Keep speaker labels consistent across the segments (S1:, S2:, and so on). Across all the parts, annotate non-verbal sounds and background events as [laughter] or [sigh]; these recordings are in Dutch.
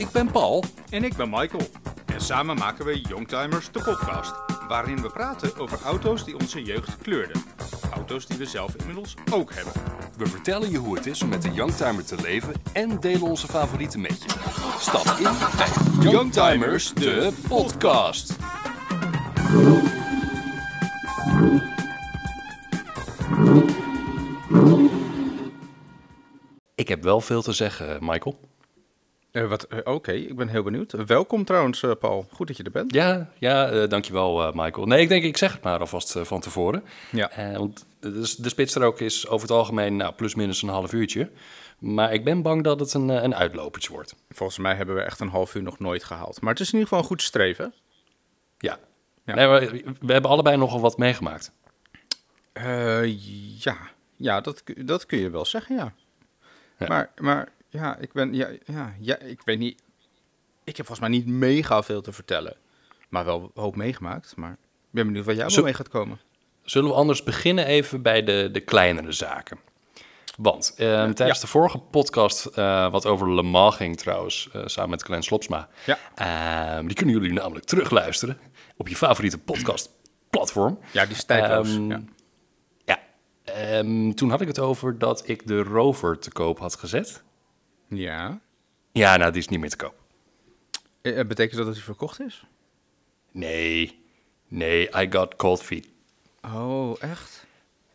S1: ik ben Paul.
S2: En ik ben Michael. En samen maken we Youngtimers, de podcast. Waarin we praten over auto's die onze jeugd kleurden. Auto's die we zelf inmiddels ook hebben.
S1: We vertellen je hoe het is om met een Youngtimer te leven en delen onze favorieten met je. Stap in bij Youngtimers, de podcast. Ik heb wel veel te zeggen, Michael.
S2: Eh, wat? eh, Oké, ik ben heel benieuwd. welkom trouwens, eh, Paul. Goed dat je er bent.
S1: Ja, ja dankjewel, Michael. Nee, ik denk, ik zeg het maar alvast van tevoren.
S2: Ja.
S1: Want de, de spitsstrook is over het algemeen nou, plus minus een half uurtje. Maar ik ben bang dat het een, een uitlopertje wordt.
S2: Volgens mij hebben we echt een half uur nog nooit gehaald. Maar het is in ieder geval een goed streven.
S1: Ja.
S2: Ja.
S1: Nee, we hebben allebei nogal wat meegemaakt.
S2: Ja, ja dat, kun- dat kun je wel zeggen, ja.
S1: Ja.
S2: Maar, maar ja, ik ben, ja, ja, ja, ik weet niet. Ik heb volgens mij niet mega veel te vertellen. Maar wel een hoop meegemaakt. Maar ik ben benieuwd wat jou
S1: Zo-
S2: wel mee gaat komen.
S1: Zullen we anders beginnen even bij de, de kleinere zaken? Want eh, tijdens de vorige podcast, eh, wat over Le Mans ging trouwens, eh, samen met Glenn Slopsma,
S2: Ja.
S1: eh, die kunnen jullie namelijk terugluisteren op je favoriete podcastplatform.
S2: Ja, die is tijdloos.
S1: Ehm,
S2: ja.
S1: Ja, ehm, toen had ik het over dat ik de Rover te koop had gezet.
S2: Ja.
S1: Ja, nou, die is niet meer te koop.
S2: Eh, eh, betekent dat dat hij verkocht is?
S1: Nee, nee, I got cold feet.
S2: Oh, echt?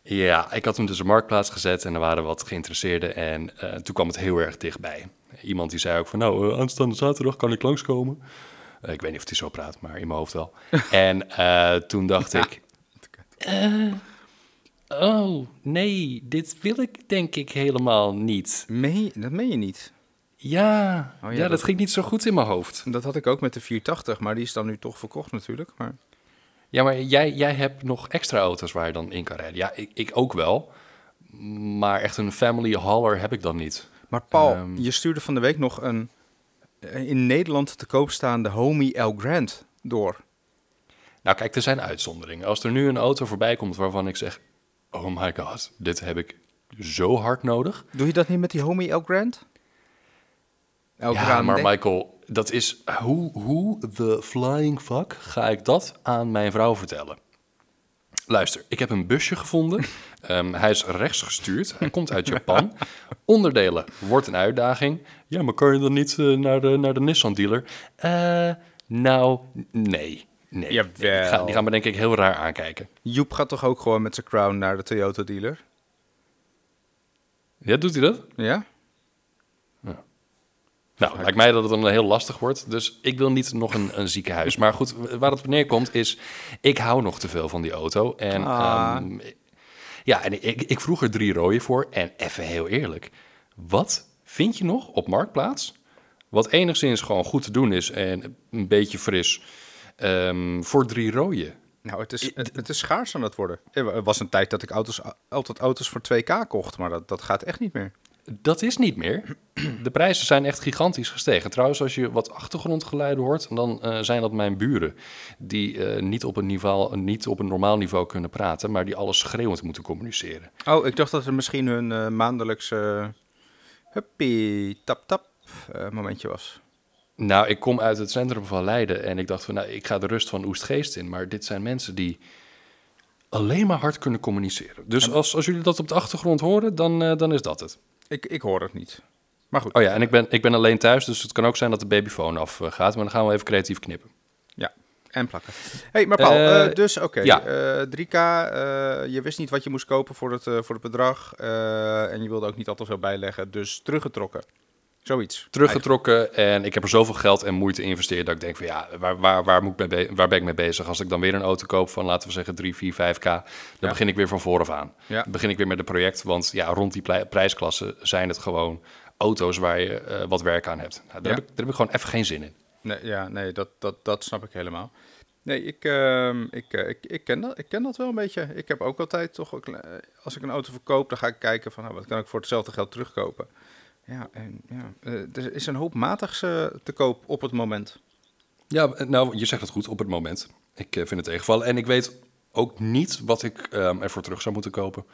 S1: Ja, ik had hem dus op marktplaats gezet en er waren wat geïnteresseerden en eh, toen kwam het heel erg dichtbij. Iemand die zei ook van, nou, eh, aanstaande zaterdag kan ik langskomen. Eh, ik weet niet of hij zo praat, maar in mijn hoofd wel. [laughs] en toen dacht ik, [laughs] oh nee, dit wil ik denk ik helemaal niet.
S2: Meen, dat meen je niet.
S1: Ja,
S2: Oh
S1: ja,
S2: ja,
S1: dat,
S2: dat-
S1: ging niet zo goed in mijn hoofd.
S2: Dat had ik ook met de 480, maar die is dan nu toch verkocht natuurlijk. Maar...
S1: Ja, maar jij, jij hebt nog extra auto's waar je dan in kan rijden. Ja, ik, ik ook wel. Maar echt een family hauler heb ik dan niet.
S2: Maar Paul,
S1: Ehm.
S2: je stuurde van de week nog een eh, in Nederland te koop staande Homey El Grant door.
S1: Nou, kijk, er zijn uitzonderingen. Als er nu een auto voorbij komt waarvan ik zeg: Oh my god, dit heb ik zo hard nodig.
S2: Doe je dat niet met die Homey El Grant? El
S1: ja,
S2: Grande?
S1: maar Michael, dat is hoe, hoe the flying fuck ga ik dat aan mijn vrouw vertellen? Luister, ik heb een busje gevonden. [laughs] Ehm, hij is rechts gestuurd. Hij komt uit Japan. [laughs] Onderdelen wordt een uitdaging. Ja, maar kan je dan niet eh, naar, de, naar de Nissan dealer? Eh, nou, nee. Nee.
S2: Jawel.
S1: Die gaan, die gaan me denk ik heel raar aankijken.
S2: Joep gaat toch ook gewoon met zijn crown naar de Toyota dealer?
S1: Ja, doet hij dat?
S2: Ja?
S1: Nou, lijkt mij dat het dan heel lastig wordt. Dus ik wil niet nog een, een ziekenhuis. Maar goed, waar het op neerkomt is... Ik hou nog te veel van die auto. En
S2: Ah.
S1: ehm, ja, en ik, ik vroeg er drie rode voor. En even heel eerlijk. Wat vind je nog op Marktplaats... wat enigszins gewoon goed te doen is en een beetje fris... ehm, voor drie rode?
S2: Nou, het is, het, het is schaars aan het worden. Er was een tijd dat ik auto's, altijd auto's voor 2K kocht, maar dat, dat gaat echt niet meer.
S1: Dat is niet meer. [clears throat] De prijzen zijn echt gigantisch gestegen. Trouwens, als je wat achtergrondgeluiden hoort, dan eh, zijn dat mijn buren. Die eh, niet, op een niveau, niet op een normaal niveau kunnen praten, maar die alles schreeuwend moeten communiceren.
S2: Oh, ik dacht dat er misschien hun eh, maandelijkse huppie tap tap momentje was.
S1: Nou, ik kom uit het centrum van Leiden en ik dacht van, nou, ik ga de rust van Oestgeest in. Maar dit zijn mensen die alleen maar hard kunnen communiceren. Dus als, als jullie dat op de achtergrond horen, dan, eh, dan is dat het.
S2: Ik, ik hoor het niet. Maar goed.
S1: Oh ja, en ik ben, ik ben alleen thuis, dus het kan ook zijn dat de babyfoon afgaat. Maar dan gaan we even creatief knippen.
S2: Ja, en plakken. hey, maar Paul,
S1: Eh,
S2: eh, dus oké.
S1: ja.
S2: eh, 3K, eh, je wist niet wat je moest kopen voor het, eh, voor het bedrag. eh, en je wilde ook niet al te veel bijleggen, dus teruggetrokken. Zoiets.
S1: teruggetrokken en ik heb er zoveel geld en moeite in geïnvesteerd dat ik denk van ja, waar, waar, waar, moet ik mee waar ben ik mee bezig? Als ik dan weer een auto koop van laten we zeggen 3, 4, 5k, dan
S2: Ja.
S1: begin ik weer van vooraf aan.
S2: Ja.
S1: Dan begin ik weer met een project, want ja, rond die plei- prijsklasse zijn het gewoon auto's waar je eh, wat werk aan hebt. Nou, daar,
S2: Ja.
S1: heb ik, daar heb ik gewoon even geen zin in.
S2: Nee, ja, nee, dat, dat, dat snap ik helemaal. Nee, ik, ehm, ik, eh, ik, ik, ken dat, ik ken dat wel een beetje. Ik heb ook altijd toch, als ik een auto verkoop, dan ga ik kijken van, nou, wat kan ik voor hetzelfde geld terugkopen. Ja, en ja, eh, er is een hoop matigs eh, te koop op het moment.
S1: Ja, nou, je zegt het goed op het moment. Ik eh, vind het tegenvallen en ik weet ook niet wat ik ehm, ervoor terug zou moeten kopen.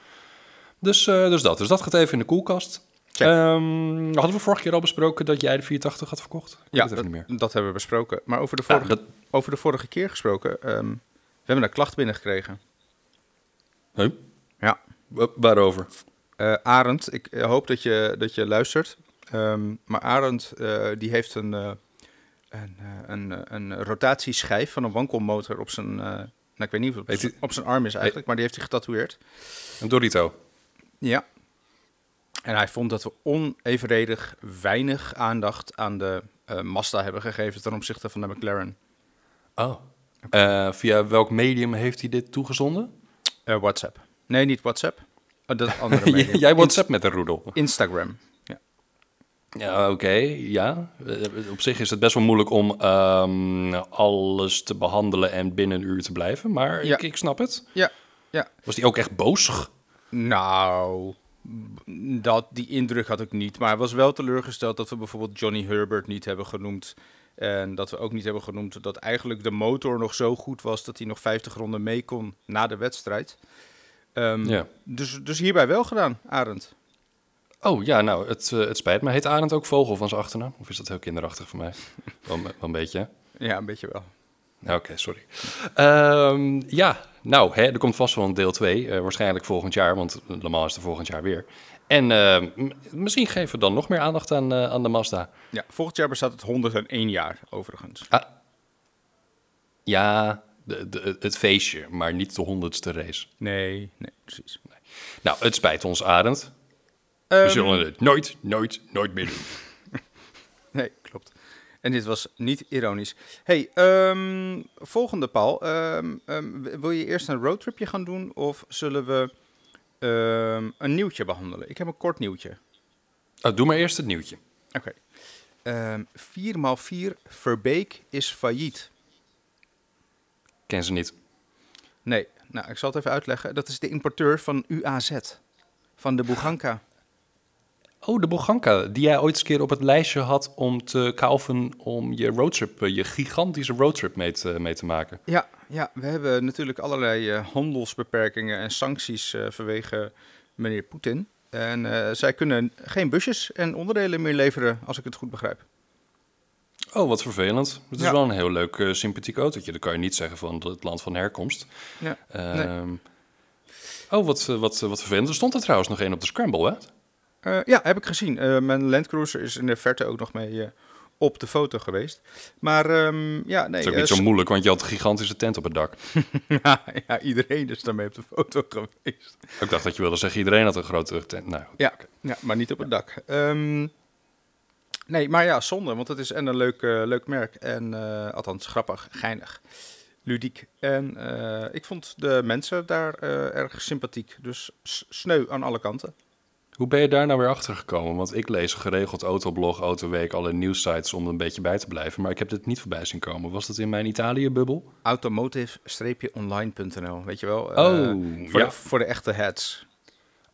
S1: Dus, eh, dus dat. Dus dat gaat even in de koelkast. Ehm, hadden we vorige keer al besproken dat jij de 480 had verkocht? Ik weet
S2: Ja,
S1: het even
S2: dat,
S1: niet meer.
S2: dat hebben we besproken. Maar over de vorige,
S1: dat,
S2: over de vorige keer gesproken, ehm, we hebben een klacht binnengekregen.
S1: Huh?
S2: Ja.
S1: Wa- waarover?
S2: Eh Arend, ik eh, hoop dat je, dat je luistert. Ehm, maar Arend, eh, die heeft een, een, een, een rotatieschijf van een wankelmotor op zijn... nou, ik weet niet of het op zijn-
S1: die-
S2: op zijn arm is eigenlijk, maar die heeft hij getatoeëerd.
S1: Een Dorito.
S2: Ja. En hij vond dat we onevenredig weinig aandacht aan de Mazda hebben gegeven ten opzichte van de McLaren.
S1: Oh. Via welk medium heeft hij dit toegezonden?
S2: WhatsApp. Nee, niet WhatsApp. Eh, dat andere [laughs] medium.
S1: jij WhatsApp met een roedel.
S2: Inst- Instagram.
S1: Ja, oké, ja. Eh, Op zich is het best wel moeilijk om ehm, alles te behandelen en binnen een uur te blijven. Maar
S2: Ja.
S1: ik, ik snap het.
S2: Ja, ja.
S1: Was hij ook echt boos?
S2: Nou, dat, die indruk had ik niet. Maar hij was wel teleurgesteld dat we bijvoorbeeld Johnny Herbert niet hebben genoemd. En dat we ook niet hebben genoemd dat eigenlijk de motor nog zo goed was dat hij nog 50 ronden mee kon na de wedstrijd. Ehm,
S1: Ja.
S2: dus, dus hierbij wel gedaan, Arend.
S1: Oh ja, nou, het, eh, het spijt me. Heet Arend ook Vogel van zijn achternaam? Of is dat heel kinderachtig voor mij? [laughs] wel, wel een beetje?
S2: Ja, een beetje wel.
S1: Nou, Oké, sorry. Ehm, ja, nou, hè, er komt vast wel een deel 2. waarschijnlijk volgend jaar, want Le Mans is er volgend jaar weer. En eh, m- misschien geven we dan nog meer aandacht aan, eh, aan de Mazda.
S2: Ja, volgend jaar bestaat het 101 jaar, overigens.
S1: Ja, de, de, het feestje, maar niet de honderdste race.
S2: Nee, nee, precies.
S1: Nou, het spijt ons, Arend. We
S2: Ehm,
S1: zullen het nooit, nooit, nooit meer doen. [laughs]
S2: Nee, klopt. En dit was niet ironisch. hey, ehm, volgende Paul. Ehm, wil je eerst een roadtripje gaan doen of zullen we een nieuwtje behandelen? Ik heb een kort nieuwtje.
S1: Oh, doe maar eerst het nieuwtje.
S2: Oké. Ehm 4x4 Verbeek is failliet.
S1: Ken ze niet.
S2: Nee, nou, ik zal het even uitleggen. Dat is de importeur van UAZ. Van de Buganka.
S1: Oh, de Boganka, die jij ooit eens een keer op het lijstje had om te kaufen om je roadtrip, eh, je gigantische roadtrip mee te, mee te maken.
S2: Ja, ja, we hebben natuurlijk allerlei eh, handelsbeperkingen en sancties eh, vanwege meneer Poetin. En zij kunnen geen busjes en onderdelen meer leveren, als ik het goed begrijp.
S1: Oh, wat vervelend. Het is
S2: Ja.
S1: wel een heel leuk, eh, sympathiek autootje. Dat kan je niet zeggen van het land van herkomst.
S2: Ja,
S1: Ehm, Oh, wat, eh, wat, eh, wat vervelend. Er stond er trouwens nog één op de Scramble, hè?
S2: Ja, heb ik gezien. Mijn Land Cruiser is in de verte ook nog mee op de foto geweest. Maar ehm, ja, nee.
S1: Het is ook niet zo moeilijk, want je had een gigantische tent op het dak. [laughs]
S2: ja, ja, iedereen is daarmee op de foto geweest.
S1: Ik dacht dat je wilde zeggen, iedereen had een grote tent. Nou,
S2: Ja, ja maar niet op het dak. Ehm, nee, maar ja, zonde, want het is en een leuk, eh, leuk merk. En eh, althans, grappig, geinig, ludiek. En eh, ik vond de mensen daar erg sympathiek. Dus sneu aan alle kanten.
S1: Hoe ben je daar nou weer achter gekomen? Want ik lees geregeld Autoblog, Autoweek, alle nieuwsites om er een beetje bij te blijven. Maar ik heb dit niet voorbij zien komen. Was dat in mijn Italië-bubbel?
S2: Automotive-online.nl, weet je wel?
S1: Oh,
S2: voor,
S1: ja.
S2: de, voor de echte heads.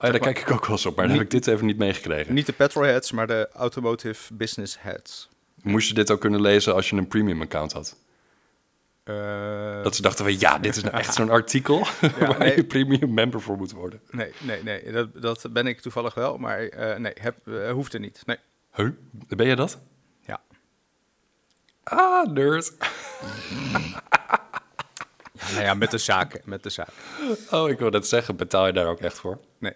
S1: Oh, ja, daar kijk ik ook wel eens op, maar dan heb ik dit even niet meegekregen.
S2: Niet de petrolheads, maar de automotive business heads.
S1: Moest je dit ook kunnen lezen als je een premium account had?
S2: Eh,
S1: Dat ze dachten van, ja, dit is nou echt [laughs] zo'n artikel [laughs] waar
S2: nee.
S1: je premium member voor moet worden.
S2: Nee, nee, nee. Dat, dat ben ik toevallig wel, maar eh, nee, heb, eh, hoeft er niet. Nee.
S1: Huh? Ben je dat?
S2: Ja.
S1: Ah, nerd. [laughs]
S2: Nou ja, met de zaken, met de zaken.
S1: Oh, ik wil net zeggen, betaal je daar ook echt voor?
S2: Nee,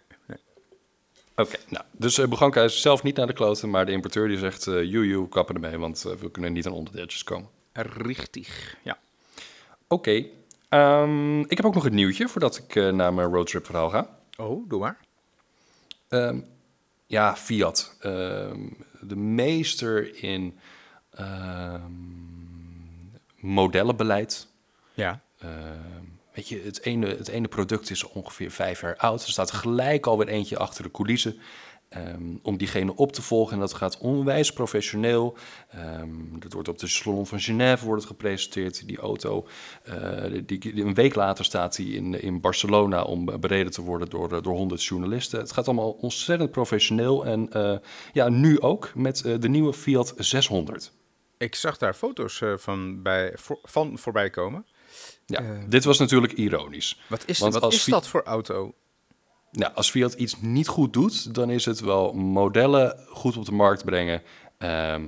S1: Oké, nou, dus uh, Boganka is zelf niet naar de kloten, maar de importeur die zegt, uh, joe, kappen ermee, want uh, we kunnen niet aan onderdeeltjes komen.
S2: Richtig, ja.
S1: Oké, okay. um, ik heb ook nog een nieuwtje voordat ik uh, naar mijn roadtrip verhaal ga.
S2: Oh, doe maar.
S1: Um, ja, Fiat. Um, de meester in modellenbeleid.
S2: Ja.
S1: Weet je, het ene, het ene product is ongeveer vijf jaar oud. Er staat gelijk alweer eentje achter de coulissen. Um, om diegene op te volgen. En dat gaat onwijs professioneel. Um, dat wordt op de Salon van Genève wordt gepresenteerd, die auto. Uh, die, een week later staat hij in, in Barcelona om bereden te worden door, door 100 journalisten. Het gaat allemaal ontzettend professioneel. En uh, ja, nu ook met de nieuwe Fiat 600.
S2: Ik zag daar foto's van, bij, van voorbij komen.
S1: Ja, dit was natuurlijk ironisch.
S2: Wat is, wat is dat voor auto?
S1: Nou, als Fiat iets niet goed doet, dan is het wel modellen goed op de markt brengen. Ehm,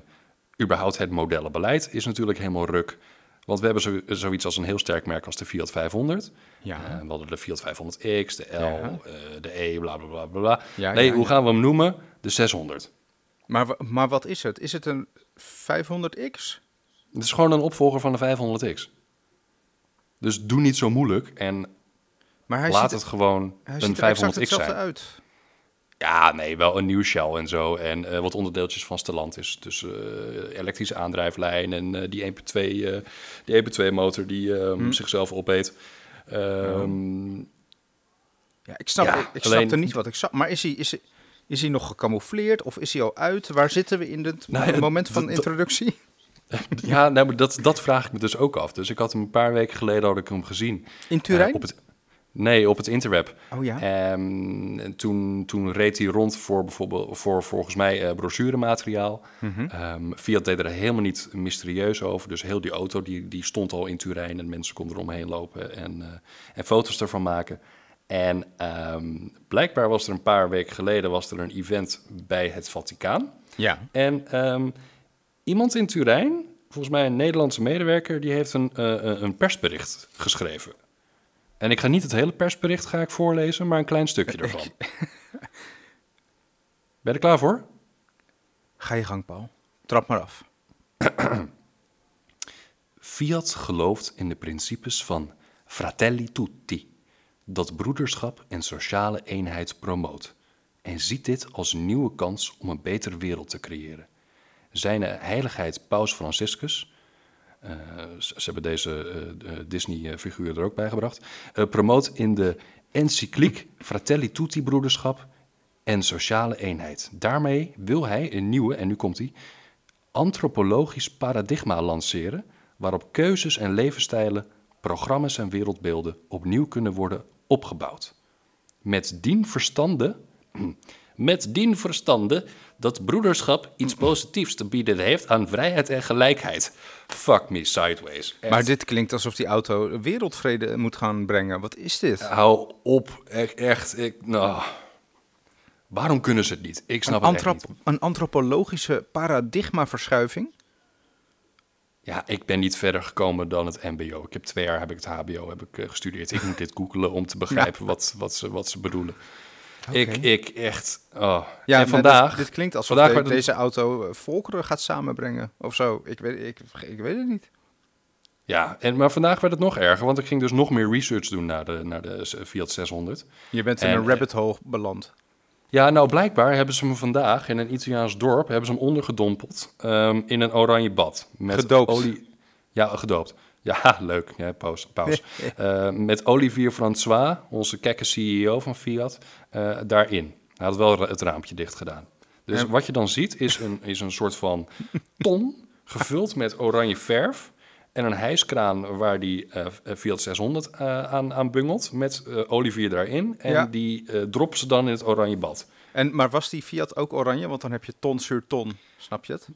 S1: überhaupt het modellenbeleid is natuurlijk helemaal ruk. Want we hebben zo, zoiets als een heel sterk merk als de Fiat 500.
S2: Ja.
S1: Eh, we hadden de Fiat 500X, de L,
S2: Ja.
S1: eh, de E, bla bla bla bla.
S2: Ja,
S1: nee, hoe gaan we hem noemen? De 600.
S2: Maar, maar wat is het? Is het een 500X?
S1: Het is gewoon een opvolger van de 500X. Dus doe niet zo moeilijk en
S2: Maar hij
S1: laat
S2: ziet,
S1: het gewoon
S2: hij
S1: een
S2: ziet er exact
S1: 500X
S2: hetzelfde
S1: zijn.
S2: uit.
S1: Ja, nee, wel een nieuw shell en zo. En eh, wat onderdeeltjes van Stellantis. Dus eh, elektrische aandrijflijn en eh, die 1.2 eh, die 1.2 motor die
S2: Hm.
S1: zichzelf opeet. Ehm,
S2: Ja, ik snap,
S1: Ja,
S2: ik, ik
S1: alleen-
S2: snapte niet wat ik zag. Maar is hij, is, hij, is hij nog gecamoufleerd of is hij al uit? Waar zitten we in het
S1: Nou
S2: moment van introductie? [laughs]
S1: Ja, nou, maar dat, dat vraag ik me dus ook af. Dus ik had hem een paar weken geleden had ik hem gezien.
S2: In Turijn?
S1: Eh, op het, nee, op het interweb.
S2: oh ja?
S1: Ehm, en toen, toen reed hij rond voor bijvoorbeeld voor volgens mij eh brochuremateriaal.
S2: Mhm.
S1: Ehm, Fiat deed er helemaal niet mysterieus over. Dus heel die auto die, die stond al in Turijn en mensen konden eromheen lopen en, eh, en foto's ervan maken. En ehm, blijkbaar was er een paar weken geleden was er een event bij het Vaticaan.
S2: Ja.
S1: En ehm, iemand in Turijn, volgens mij een Nederlandse medewerker, die heeft een, eh, een- een persbericht geschreven. En ik ga niet het hele persbericht ga ik voorlezen, maar een klein stukje [laughs] ervan. Ben je er klaar voor?
S2: Ga je gang, Paul. Trap maar af. [clears throat]
S1: Fiat gelooft in de principes van Fratelli Tutti, dat broederschap en sociale eenheid promoot, en ziet dit als een nieuwe kans om een betere wereld te creëren. Zijn heiligheid Paus Franciscus, eh, ze hebben deze eh, Disney-figuur er ook bij gebracht, eh, promoot in de encycliek Fratelli Tutti broederschap en sociale eenheid. Daarmee wil hij een nieuwe, en nu komt hij, antropologisch paradigma lanceren waarop keuzes en levensstijlen, programma's en wereldbeelden opnieuw kunnen worden opgebouwd. Met dien verstande, [clears throat] met dien verstande dat broederschap iets positiefs te bieden heeft aan vrijheid en gelijkheid. Fuck me sideways. Echt.
S2: Maar dit klinkt alsof die auto wereldvrede moet gaan brengen. Wat is dit?
S1: Hou op, echt, ik, nou, waarom kunnen ze het niet? Ik snap
S2: Een,
S1: het niet.
S2: een antropologische paradigmaverschuiving?
S1: Ja, ik ben niet verder gekomen dan het mbo. Ik heb twee jaar heb ik het hbo heb ik, eh, gestudeerd. Ik moet dit googelen om te begrijpen wat, wat, ze, wat ze bedoelen. Ik, ik echt... Oh.
S2: Ja,
S1: en vandaag...
S2: Dit, dit klinkt alsof
S1: vandaag
S2: de- deze auto eh, volkeren gaat samenbrengen of zo. Ik weet, ik, ik weet het niet.
S1: Ja, en, maar vandaag werd het nog erger, want ik ging dus nog meer research doen naar de, naar de s- Fiat 600.
S2: Je bent in
S1: En,
S2: een rabbit hole beland.
S1: Ja, nou blijkbaar hebben ze hem vandaag in een Italiaans dorp hebben ze hem ondergedompeld ehm, in een oranje bad. Met
S2: Gedoopt.
S1: Olie... Ja, gedoopt. [laughs] Ja, leuk. Ja, paus. paus. [laughs] Eh, met Olivier François, onze kekke CEO van Fiat, eh, daarin. Hij had wel het raampje dicht gedaan. Dus
S2: En-
S1: wat je dan ziet is een, is een soort van [laughs] ton gevuld met oranje verf. En een hijskraan waar die eh, Fiat 600 eh, aan, aan bungelt met Olivier daarin. En
S2: Ja.
S1: die droppen ze dan in het oranje bad.
S2: En, maar was die Fiat ook oranje? Want dan heb je ton sur ton. Snap je het?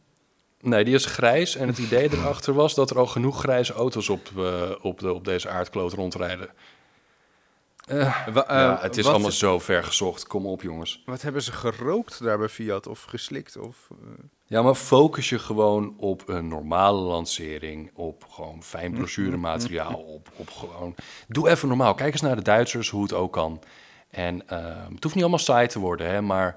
S1: Nee, die is grijs. En het idee erachter was dat er al genoeg grijze auto's op, eh, op, de, op deze aardkloot rondrijden.
S2: Wa- eh,
S1: ja, het is
S2: wat,
S1: allemaal zo ver gezocht. Kom op, jongens.
S2: Wat hebben ze gerookt daar bij Fiat of geslikt? Of, eh,
S1: Ja, maar focus je gewoon op een normale lancering. Op gewoon fijn brochuremateriaal. Op, op gewoon... Doe even normaal. Kijk eens naar de Duitsers, hoe het ook kan. En ehm, het hoeft niet allemaal saai te worden, hè. Maar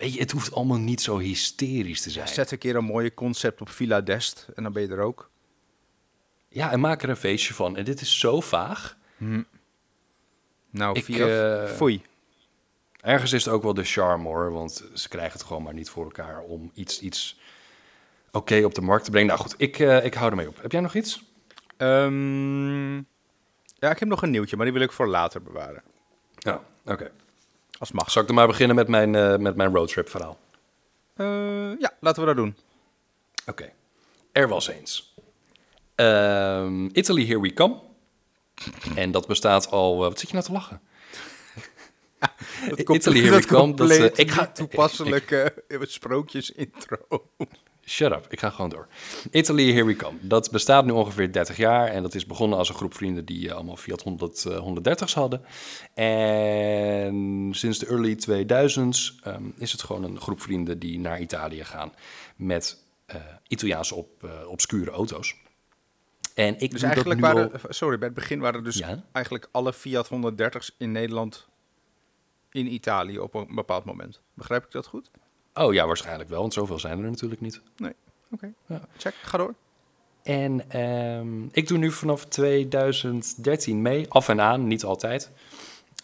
S1: weet je, het hoeft allemaal niet zo hysterisch te zijn.
S2: Zet een keer een mooie concept op Villa d'Est en dan ben je er ook.
S1: Ja, en maak er een feestje van. En dit is zo vaag.
S2: Nou,
S1: Ik,
S2: Fiat,
S1: eh,
S2: foei.
S1: Ergens is het ook wel de charme hoor, want ze krijgen het gewoon maar niet voor elkaar om iets, iets oké op de markt te brengen. Nou goed, ik, eh, ik hou ermee op. Heb jij nog iets?
S2: Ehm, ja, ik heb nog een nieuwtje, maar die wil ik voor later bewaren.
S1: Ja, oké.
S2: Als mag.
S1: Zal ik dan maar beginnen met mijn, eh, met mijn roadtrip verhaal?
S2: Eh, ja, laten we dat doen.
S1: Oké. Er was eens. Ehm, Italy, here we come. En dat bestaat al... eh, wat zit je nou te lachen? [laughs]
S2: Dat
S1: Italy, here we come. Dat, ik ga,
S2: toepasselijke [laughs] sprookjes intro.
S1: Shut up, ik ga gewoon door. Italy, here we come. Dat bestaat nu ongeveer 30 jaar en dat is begonnen als een groep vrienden die uh, allemaal Fiat 100, uh, 130's hadden. En sinds de early 2000s um, is het gewoon een groep vrienden die naar Italië gaan met uh, Italiaanse op, uh, obscure auto's. En ik
S2: dus eigenlijk waren, sorry, bij het begin waren dus
S1: Ja?
S2: eigenlijk alle Fiat 130's in Nederland in Italië op een bepaald moment. Begrijp ik dat goed?
S1: Oh ja, waarschijnlijk wel, want zoveel zijn er natuurlijk niet.
S2: Nee. Oké.
S1: Ja.
S2: Check, ga door.
S1: En ehm, ik doe nu vanaf 2013 mee, af en aan, niet altijd.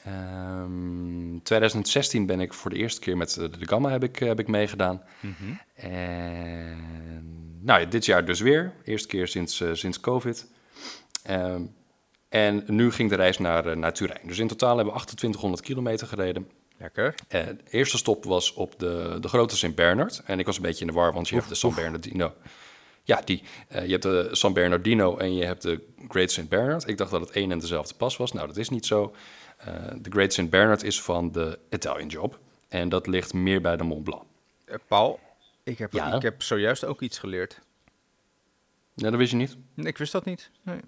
S1: Ehm 2016 ben ik voor de eerste keer met de, de Gamma heb ik, heb ik meegedaan. En nou ja, dit jaar dus weer. Eerste keer sinds, eh, sinds COVID. Ehm, en nu ging de reis naar, eh, naar Turijn. Dus in totaal hebben we 2800 kilometer gereden.
S2: Lekker.
S1: De eerste stop was op de, de grote Sint Bernard. En ik was een beetje in de war, want je hebt de San Bernardino. Ja, die. Eh, je hebt de San Bernardino en je hebt de Great St. Bernard. Ik dacht dat het één en dezelfde pas was. Nou, dat is niet zo. Eh, de Great St. Bernard is van de Italian Job. En dat ligt meer bij de Mont Blanc.
S2: Eh, Paul, ik heb,
S1: Ja?
S2: ik heb zojuist ook iets geleerd.
S1: Ja, dat wist je niet?
S2: Ik wist dat niet. Nee.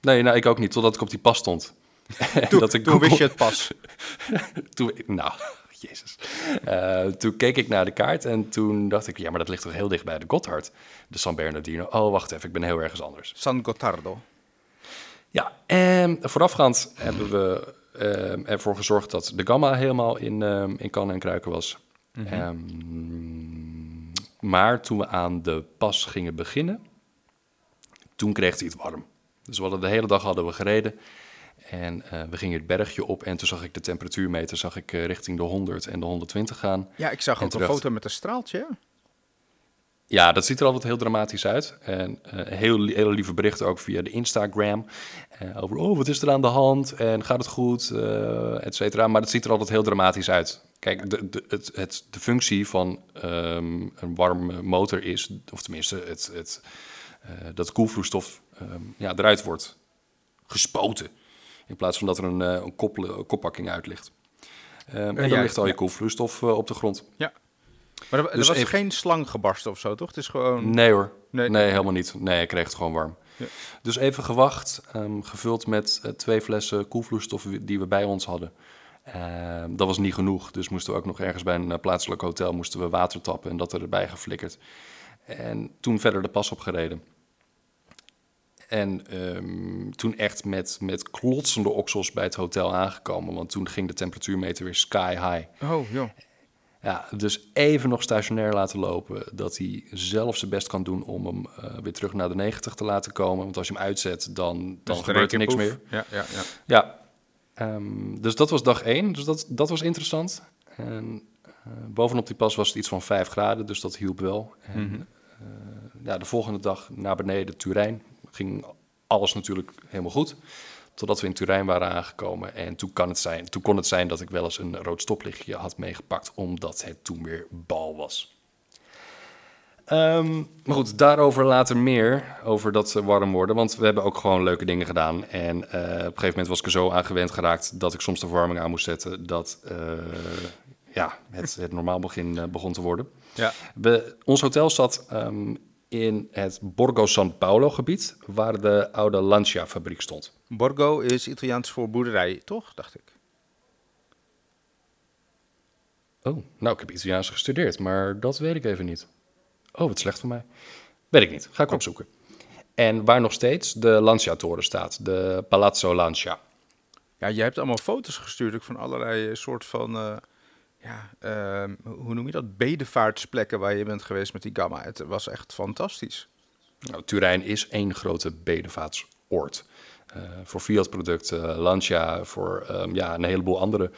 S1: Nee, nou, ik ook niet, totdat ik op die pas stond. [laughs]
S2: Toen,
S1: dat ik
S2: toen wist je het pas. [laughs]
S1: Toen, nou, [laughs] jezus. Eh, toen keek ik naar de kaart en toen dacht ik... ja, maar dat ligt toch heel dicht bij de Gotthard, de San Bernardino. Oh, wacht even, ik ben heel ergens anders.
S2: San Gottardo.
S1: Ja, en voorafgaand hebben we ehm, ervoor gezorgd dat de gamma helemaal in, ehm, in kannen en kruiken was. Ehm, maar toen we aan de pas gingen beginnen, toen kreeg hij het warm. Dus we hadden de hele dag hadden we gereden en eh, we gingen het bergje op en toen zag ik de temperatuurmeter zag ik, eh, richting de 100 en de 120 gaan.
S2: Ja, ik zag ook een
S1: dacht-
S2: foto met een straaltje.
S1: Ja, dat ziet er altijd heel dramatisch uit. En eh, heel, hele lieve berichten ook via de Instagram. over, oh, wat is er aan de hand? En gaat het goed? et cetera. Maar het ziet er altijd heel dramatisch uit. Kijk, de, de, het, het, de functie van ehm, een warme motor is... of tenminste, het, het, dat koelvloeistof ehm, ja, eruit wordt gespoten. In plaats van dat er een, eh, een, een koppakking uit ligt. Ehm, en dan
S2: ja,
S1: ligt al je koelvloeistof eh, op de grond.
S2: Ja. Maar er, er
S1: Dus
S2: was
S1: even-
S2: geen slang gebarsten of zo, toch? Het is gewoon...
S1: Nee hoor.
S2: Nee.
S1: Nee, helemaal niet. Nee, ik kreeg het gewoon warm.
S2: Ja.
S1: Dus even gewacht, ehm, gevuld met eh, twee flessen koelvloeistof die we bij ons hadden. Ehm, dat was niet genoeg, dus moesten we ook nog ergens bij een eh, plaatselijk hotel moesten we water tappen en dat erbij geflikkerd. En toen verder de pas opgereden. En ehm, toen echt met, met klotsende oksels bij het hotel aangekomen, want toen ging de temperatuurmeter weer sky high.
S2: Oh, joh.
S1: Ja, dus even nog stationair laten lopen. Dat hij zelf zijn best kan doen om hem eh, weer terug naar de 90 te laten komen. Want als je hem uitzet, dan, dan
S2: Dus
S1: gebeurt er niks meer.
S2: Ja, ja, ja.
S1: Ja, ehm, dus dat was dag één. Dus dat, dat was interessant. En eh, bovenop die pas was het iets van 5 graden, dus dat hielp wel. En,
S2: Mhm.
S1: eh, ja, de volgende dag naar beneden, Turijn, ging alles natuurlijk helemaal goed. Totdat we in Turijn waren aangekomen. En toen, kan het zijn, toen kon het zijn dat ik wel eens een rood stoplichtje had meegepakt, omdat het toen weer bal was. Ehm, maar goed, daarover later meer, over dat warm worden. Want we hebben ook gewoon leuke dingen gedaan. En eh, op een gegeven moment was ik er zo aan gewend geraakt dat ik soms de verwarming aan moest zetten. Dat eh, ja, het, het normaal begin, eh, begon te worden.
S2: Ja.
S1: We, ons hotel zat ehm, in het Borgo San Paolo gebied, waar de oude Lancia fabriek stond.
S2: Borgo is Italiaans voor boerderij, toch? Dacht ik.
S1: Oh, nou, ik heb Italiaans gestudeerd, maar dat weet ik even niet. Oh, wat slecht van mij. Weet ik niet, ga ik opzoeken. En waar nog steeds de Lancia-toren staat, de Palazzo Lancia.
S2: Ja, je hebt allemaal foto's gestuurd ook van allerlei eh, soort van... eh, ja, ehm, hoe noem je dat? Bedevaartsplekken waar je bent geweest met die gamma. Het was echt fantastisch.
S1: Nou, Turijn is één grote bedevaartsoord. Eh, voor Fiat-producten, Lancia, voor ehm, ja, een heleboel andere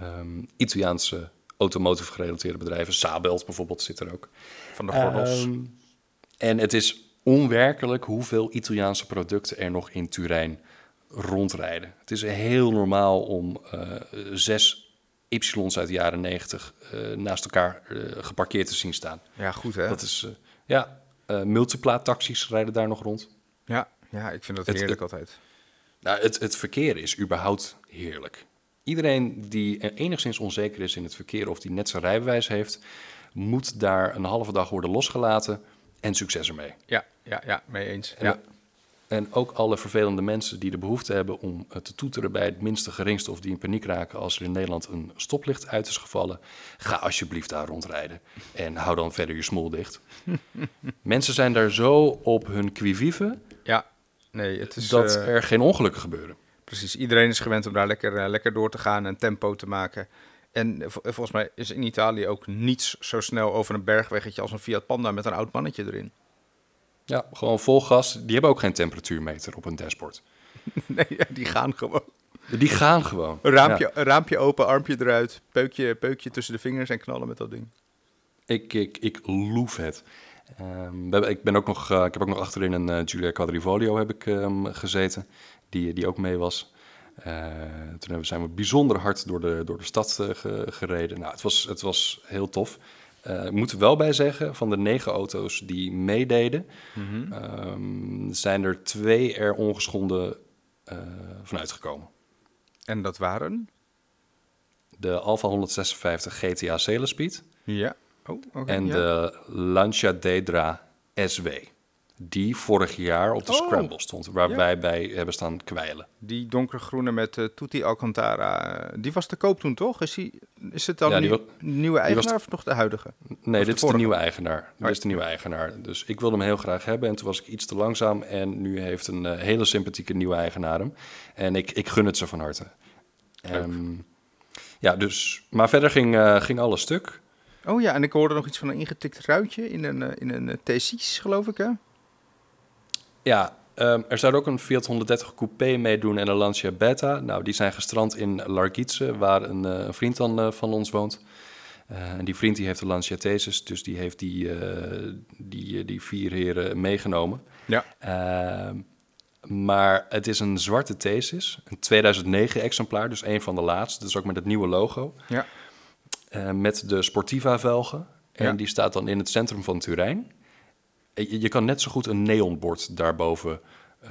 S1: ehm, Italiaanse automotive gerelateerde bedrijven. Sabelt bijvoorbeeld zit er ook.
S2: Van de gordels.
S1: En het is onwerkelijk hoeveel Italiaanse producten er nog in Turijn rondrijden. Het is heel normaal om eh, zes Y's uit de jaren 90 eh, naast elkaar eh, geparkeerd te zien staan.
S2: ja, goed hè?
S1: Dat is, eh, ja, eh multiplaat taxis rijden daar nog rond.
S2: Ja, ja, ik vind dat
S1: Het-
S2: heerlijk altijd.
S1: Nou, het, het verkeer is überhaupt heerlijk. Iedereen die er enigszins onzeker is in het verkeer of die net zijn rijbewijs heeft, moet daar een halve dag worden losgelaten En succes ermee.
S2: Ja, ja, ja, mee eens.
S1: En,
S2: Ja.
S1: En ook alle vervelende mensen die de behoefte hebben om eh, te toeteren bij het minste geringste of die in paniek raken als er in Nederland een stoplicht uit is gevallen, ga alsjeblieft daar rondrijden en hou dan verder je smoel dicht. [laughs] mensen zijn daar zo op hun quivive
S2: ja, nee, het is...
S1: dat
S2: eh,
S1: er geen ongelukken gebeuren.
S2: Precies, iedereen is gewend om daar lekker, eh, lekker door te gaan en tempo te maken. En vol- volgens mij is in Italië ook niets zo snel over een bergweggetje als een Fiat Panda met een oud mannetje erin.
S1: Ja, gewoon vol gas. Die hebben ook geen temperatuurmeter op hun dashboard. [laughs]
S2: nee, die gaan gewoon.
S1: Die gaan gewoon.
S2: Een raampje,
S1: Ja.
S2: een raampje open, armpje eruit, peukje, peukje tussen de vingers en knallen met dat ding.
S1: Ik, ik, ik loef het. Ehm, ik, ben ook nog, eh, ik heb ook nog achterin een eh, Giulia Quadrivolio heb ik, ehm, gezeten, die, die ook mee was. Eh, toen zijn we bijzonder hard door de, door de stad eh, ge- gereden. Nou, het was, het was heel tof. Eh, ik moet er wel bij zeggen, van de negen auto's die meededen, ehm, zijn er twee er ongeschonden vanuit gekomen.
S2: En dat waren?
S1: De Alfa 156 GTA Celespeed
S2: Ja. Oh, oké.
S1: en
S2: ja.
S1: de Lancia Dedra SW. Die vorig jaar op de
S2: Oh.
S1: Scramble stond, waar
S2: Ja.
S1: wij bij hebben staan kwijlen.
S2: Die donkergroene met eh Tutti Alcantara, eh, die was te koop toen toch? Is, die, is het dan
S1: Ja, die
S2: nieuw-
S1: wa-
S2: nieuwe eigenaar of nog de huidige?
S1: Nee, dit is de nieuwe eigenaar. Dit
S2: Oh,
S1: is de nieuwe eigenaar. Dus ik wilde hem heel graag hebben en toen was ik iets te langzaam. En nu heeft een eh, hele sympathieke nieuwe eigenaar hem. En ik, ik gun het ze van harte. Ehm, ja, dus, maar verder ging, ging alles stuk.
S2: Oh ja, en ik hoorde nog iets van een ingetikt ruitje in een, in een T6, geloof ik hè?
S1: Ja, ehm, er zou ook een Fiat 130 Coupé meedoen en een Lancia Beta. Nou, die zijn gestrand in Largice, waar een, eh, een vriend dan eh, van ons woont. Eh, en die vriend die heeft de Lancia Thesis, dus die heeft die, die, die vier heren meegenomen.
S2: Ja.
S1: Ehm, maar het is een zwarte Thesis, een 2009 exemplaar, dus een van de laatste. Dus ook met het nieuwe logo.
S2: Ja.
S1: Met de Sportiva velgen. En
S2: Ja.
S1: die staat dan in het centrum van Turijn. Eh, Je, je kan net zo goed een neonbord daarboven eh,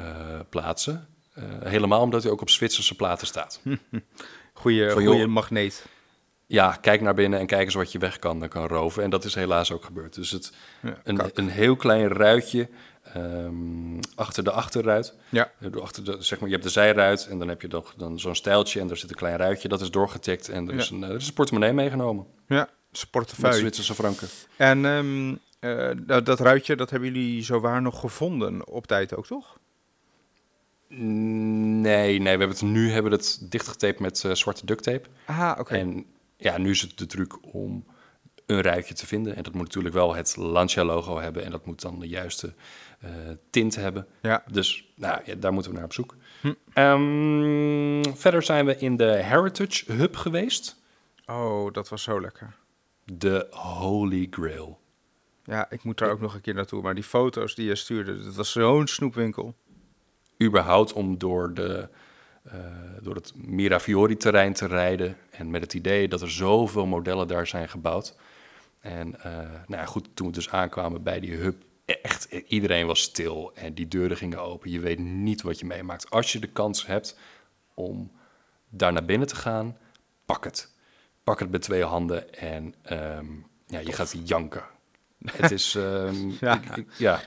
S1: plaatsen. Eh, helemaal omdat hij ook op Zwitserse platen staat. [laughs]
S2: Goeie,
S1: Van,
S2: goeie
S1: joh.
S2: magneet.
S1: Ja, kijk naar binnen en kijk eens wat je weg kan, kan roven. En dat is helaas ook gebeurd. Dus het,
S2: Ja,
S1: een, een heel klein ruitje ehm, achter de achterruit.
S2: Ja.
S1: Achter de, zeg maar, je hebt de zijruit en dan heb je nog dan zo'n stijltje en daar zit een klein ruitje. Dat is doorgetikt en er, is, een, er is een portemonnee meegenomen.
S2: Ja,
S1: Met
S2: sportefeuille.
S1: Zwitserse franken.
S2: En ehm, eh, dat, dat ruitje, dat hebben jullie zowaar nog gevonden op tijd ook, toch?
S1: Nee, nee, we hebben het nu hebben we het dichtgetaped met eh, zwarte duct tape.
S2: Ah, oké.
S1: En ja, nu is het de truc om een ruitje te vinden. En dat moet natuurlijk wel het Lancia-logo hebben. En dat moet dan de juiste eh, tint hebben.
S2: Ja.
S1: Dus nou, ja, daar moeten we naar op zoek.
S2: Hm.
S1: Ehm, verder zijn we in de Heritage Hub geweest.
S2: Oh, dat was zo lekker.
S1: De Holy Grail.
S2: Ja, ik moet daar ook nog een keer naartoe. Maar die foto's die je stuurde, dat was zo'n snoepwinkel.
S1: überhaupt om door, de, eh, door het Mirafiori-terrein te rijden. En met het idee dat er zoveel modellen daar zijn gebouwd. En eh, nou ja, goed, toen we dus aankwamen bij die hub, echt, iedereen was stil en die deuren gingen open. Je weet niet wat je meemaakt. Als je de kans hebt om daar naar binnen te gaan, pak het. Pak het met twee handen en ehm, ja, je gaat janken. Het is, ehm, [laughs]
S2: Ja.
S1: ik- ik- ja.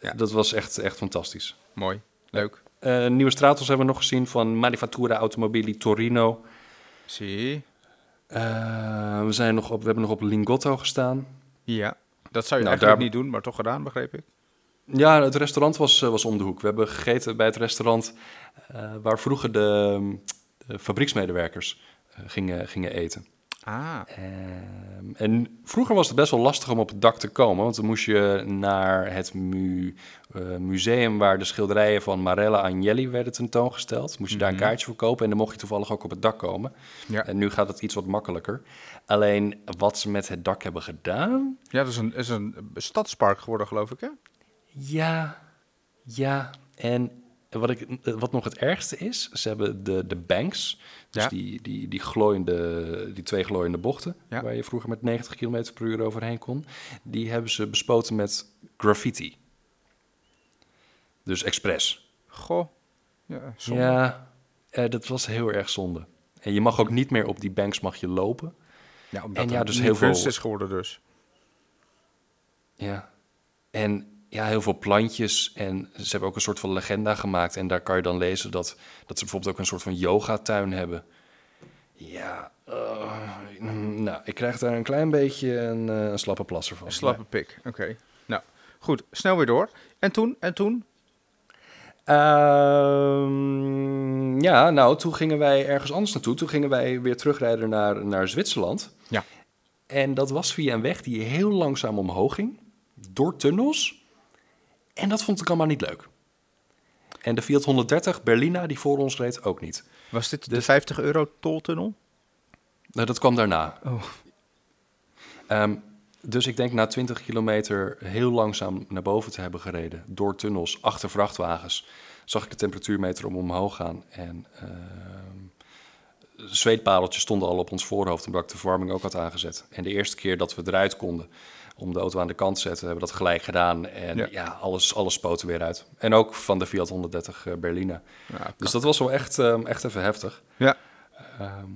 S2: Ja.
S1: dat was echt, echt fantastisch.
S2: Mooi, leuk.
S1: Eh, nieuwe Stratos hebben we nog gezien van Manifattura Automobili Torino.
S2: Zie.
S1: Eh, we, zijn nog op, we hebben nog op Lingotto gestaan.
S2: Ja, dat zou je
S1: Nou,
S2: eigenlijk
S1: daar-
S2: niet doen, maar toch gedaan, begreep ik.
S1: Ja, het restaurant was, eh, was om de hoek. We hebben gegeten bij het restaurant eh, waar vroeger de, de fabrieksmedewerkers eh, gingen, gingen eten.
S2: Ah,
S1: Ehm, en vroeger was het best wel lastig om op het dak te komen, want dan moest je naar het mu- eh, museum waar de schilderijen van Marella Agnelli werden tentoongesteld. Moest je daar een
S2: Mhm.
S1: kaartje voor kopen en dan mocht je toevallig ook op het dak komen.
S2: ja.
S1: En nu gaat het iets wat makkelijker. Alleen wat ze met het dak hebben gedaan,
S2: Ja, dat is een, is een stadspark geworden, geloof ik, hè?
S1: ja, ja. En wat, ik, wat nog het ergste is, ze hebben de, de banks, dus
S2: Ja.
S1: die, die, die, glooiende, die twee glooiende bochten,
S2: Ja.
S1: waar je vroeger met 90 km per uur overheen kon, die hebben ze bespoten met graffiti. Dus expres.
S2: Goh. Ja, zonde.
S1: Ja, eh, dat was heel erg zonde. En je mag ook niet meer op die banks mag je lopen.
S2: Ja, omdat
S1: En ja, dus heel veel-
S2: kunst is geworden dus.
S1: Ja. En ja, heel veel plantjes. En ze hebben ook een soort van legenda gemaakt. En daar kan je dan lezen dat, dat ze bijvoorbeeld ook een soort van yogatuin hebben. Ja, eh, nou, ik krijg daar een klein beetje een, eh, een slappe plasser van.
S2: Een slappe pik, oké. Nou, goed, snel weer door. En toen, en toen?
S1: Ehm, ja, nou, toen gingen wij ergens anders naartoe. Toen gingen wij weer terugrijden naar, naar Zwitserland.
S2: Ja.
S1: En dat was via een weg die heel langzaam omhoog ging. Door tunnels. En dat vond ik allemaal niet leuk. En de Fiat 130 Berlina, die voor ons reed, ook niet.
S2: Was dit de
S1: Dus-
S2: 50 euro toltunnel?
S1: Nou, dat kwam daarna.
S2: Oh.
S1: Ehm, dus ik denk na 20 kilometer heel langzaam naar boven te hebben gereden. Door tunnels, achter vrachtwagens. Zag ik de temperatuurmeter om omhoog gaan. En zweetpareltjes stonden al op ons voorhoofd. Omdat ik de verwarming ook had aangezet. En de eerste keer dat we eruit konden om de auto aan de kant te zetten... hebben we dat gelijk gedaan. En
S2: Ja.
S1: ja, alles, alles spoot er weer uit. En ook van de Fiat 130 Berlina.
S2: Ja,
S1: Dus dat was wel echt, ehm, echt even heftig.
S2: ja.
S1: Ehm,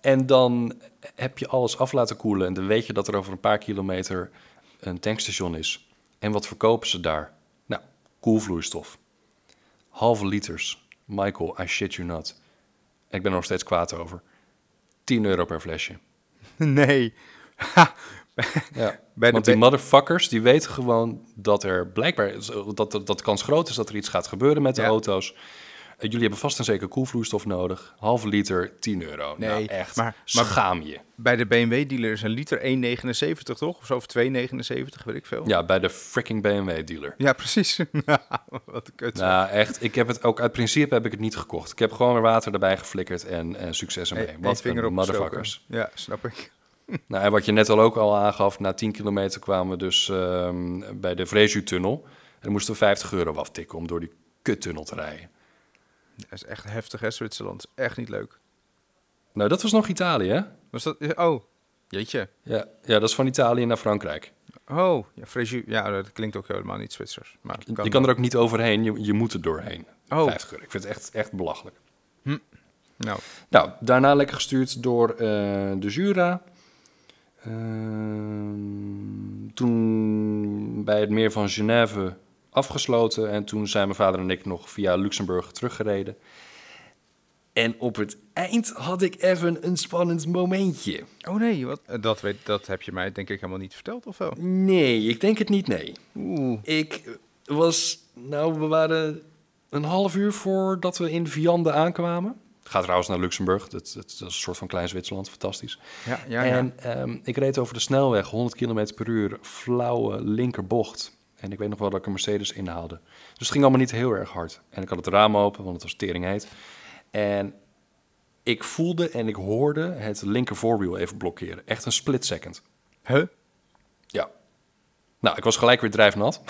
S1: en dan heb je alles af laten koelen. En dan weet je dat er over een paar kilometer een tankstation is. En wat verkopen ze daar? Nou, koelvloeistof. Halve liters. Michael, I shit you not. Ik ben er nog steeds kwaad over. 10 euro per flesje. [laughs]
S2: Nee. Ha,
S1: Ja. [laughs]
S2: Bij
S1: Want die motherfuckers die weten gewoon dat er blijkbaar dat, dat, dat de kans groot is dat er iets gaat gebeuren met de
S2: Ja.
S1: auto's. Eh, Jullie hebben vast en zeker koelvloeistof nodig. Halve liter, 10 euro.
S2: Nee,
S1: nou, echt.
S2: maar- maar-
S1: schaam je.
S2: Bij de BMW-dealer is een liter 1,79 toch? Of zo, of 2,79, weet ik veel.
S1: Ja, bij de freaking BMW dealer.
S2: Ja, precies. [laughs] Wat een kut.
S1: Nou, echt. Ik heb het ook uit principe heb ik het niet gekocht. Ik heb gewoon weer water erbij geflikkerd en eh, succes ermee.
S2: Één
S1: Wat
S2: vinger opgestoken.
S1: motherfuckers.
S2: Ja, snap ik. [laughs]
S1: Nou, en wat je net al ook al aangaf, na 10 kilometer kwamen we dus ehm, bij de Vreesu-tunnel. En dan moesten we 50 euro aftikken om door die kuttunnel te rijden.
S2: Dat is echt heftig, hè, Zwitserland. Is Echt niet leuk.
S1: Nou, dat was nog Italië, hè?
S2: Was dat... Oh, jeetje.
S1: Ja, ja dat is van Italië naar Frankrijk.
S2: Oh, ja, Fréjus. Ja, dat klinkt ook helemaal niet Zwitsers. Maar
S1: je kan er ook niet overheen, je, je moet er doorheen.
S2: Oh.
S1: 50 euro. Ik vind het echt, echt belachelijk.
S2: Nou,
S1: Nou, daarna lekker gestuurd door eh, de Jura. Ehm, toen bij het meer van Genève afgesloten. En toen zijn mijn vader en ik nog via Luxemburg teruggereden. En op het eind had ik even een spannend momentje.
S2: oh nee, wat, eh, dat, weet, dat heb je mij denk ik helemaal niet verteld, of wel?
S1: Nee, ik denk het niet, nee.
S2: Oeh.
S1: Ik was, nou, we waren een half uur voordat we in Viande aankwamen. Gaat trouwens naar Luxemburg, dat, dat, dat is een soort van klein Zwitserland, fantastisch.
S2: Ja, ja, ja.
S1: en ehm, ik reed over de snelweg, 100 km per uur, flauwe linkerbocht. En ik weet nog wel dat ik een Mercedes inhaalde. Dus het ging allemaal niet heel erg hard. En ik had het raam open, want het was tering heet. En ik voelde en ik hoorde het linker voorwiel even blokkeren. Echt een split second.
S2: Huh?
S1: Ja. Nou, ik was gelijk weer drijfnat.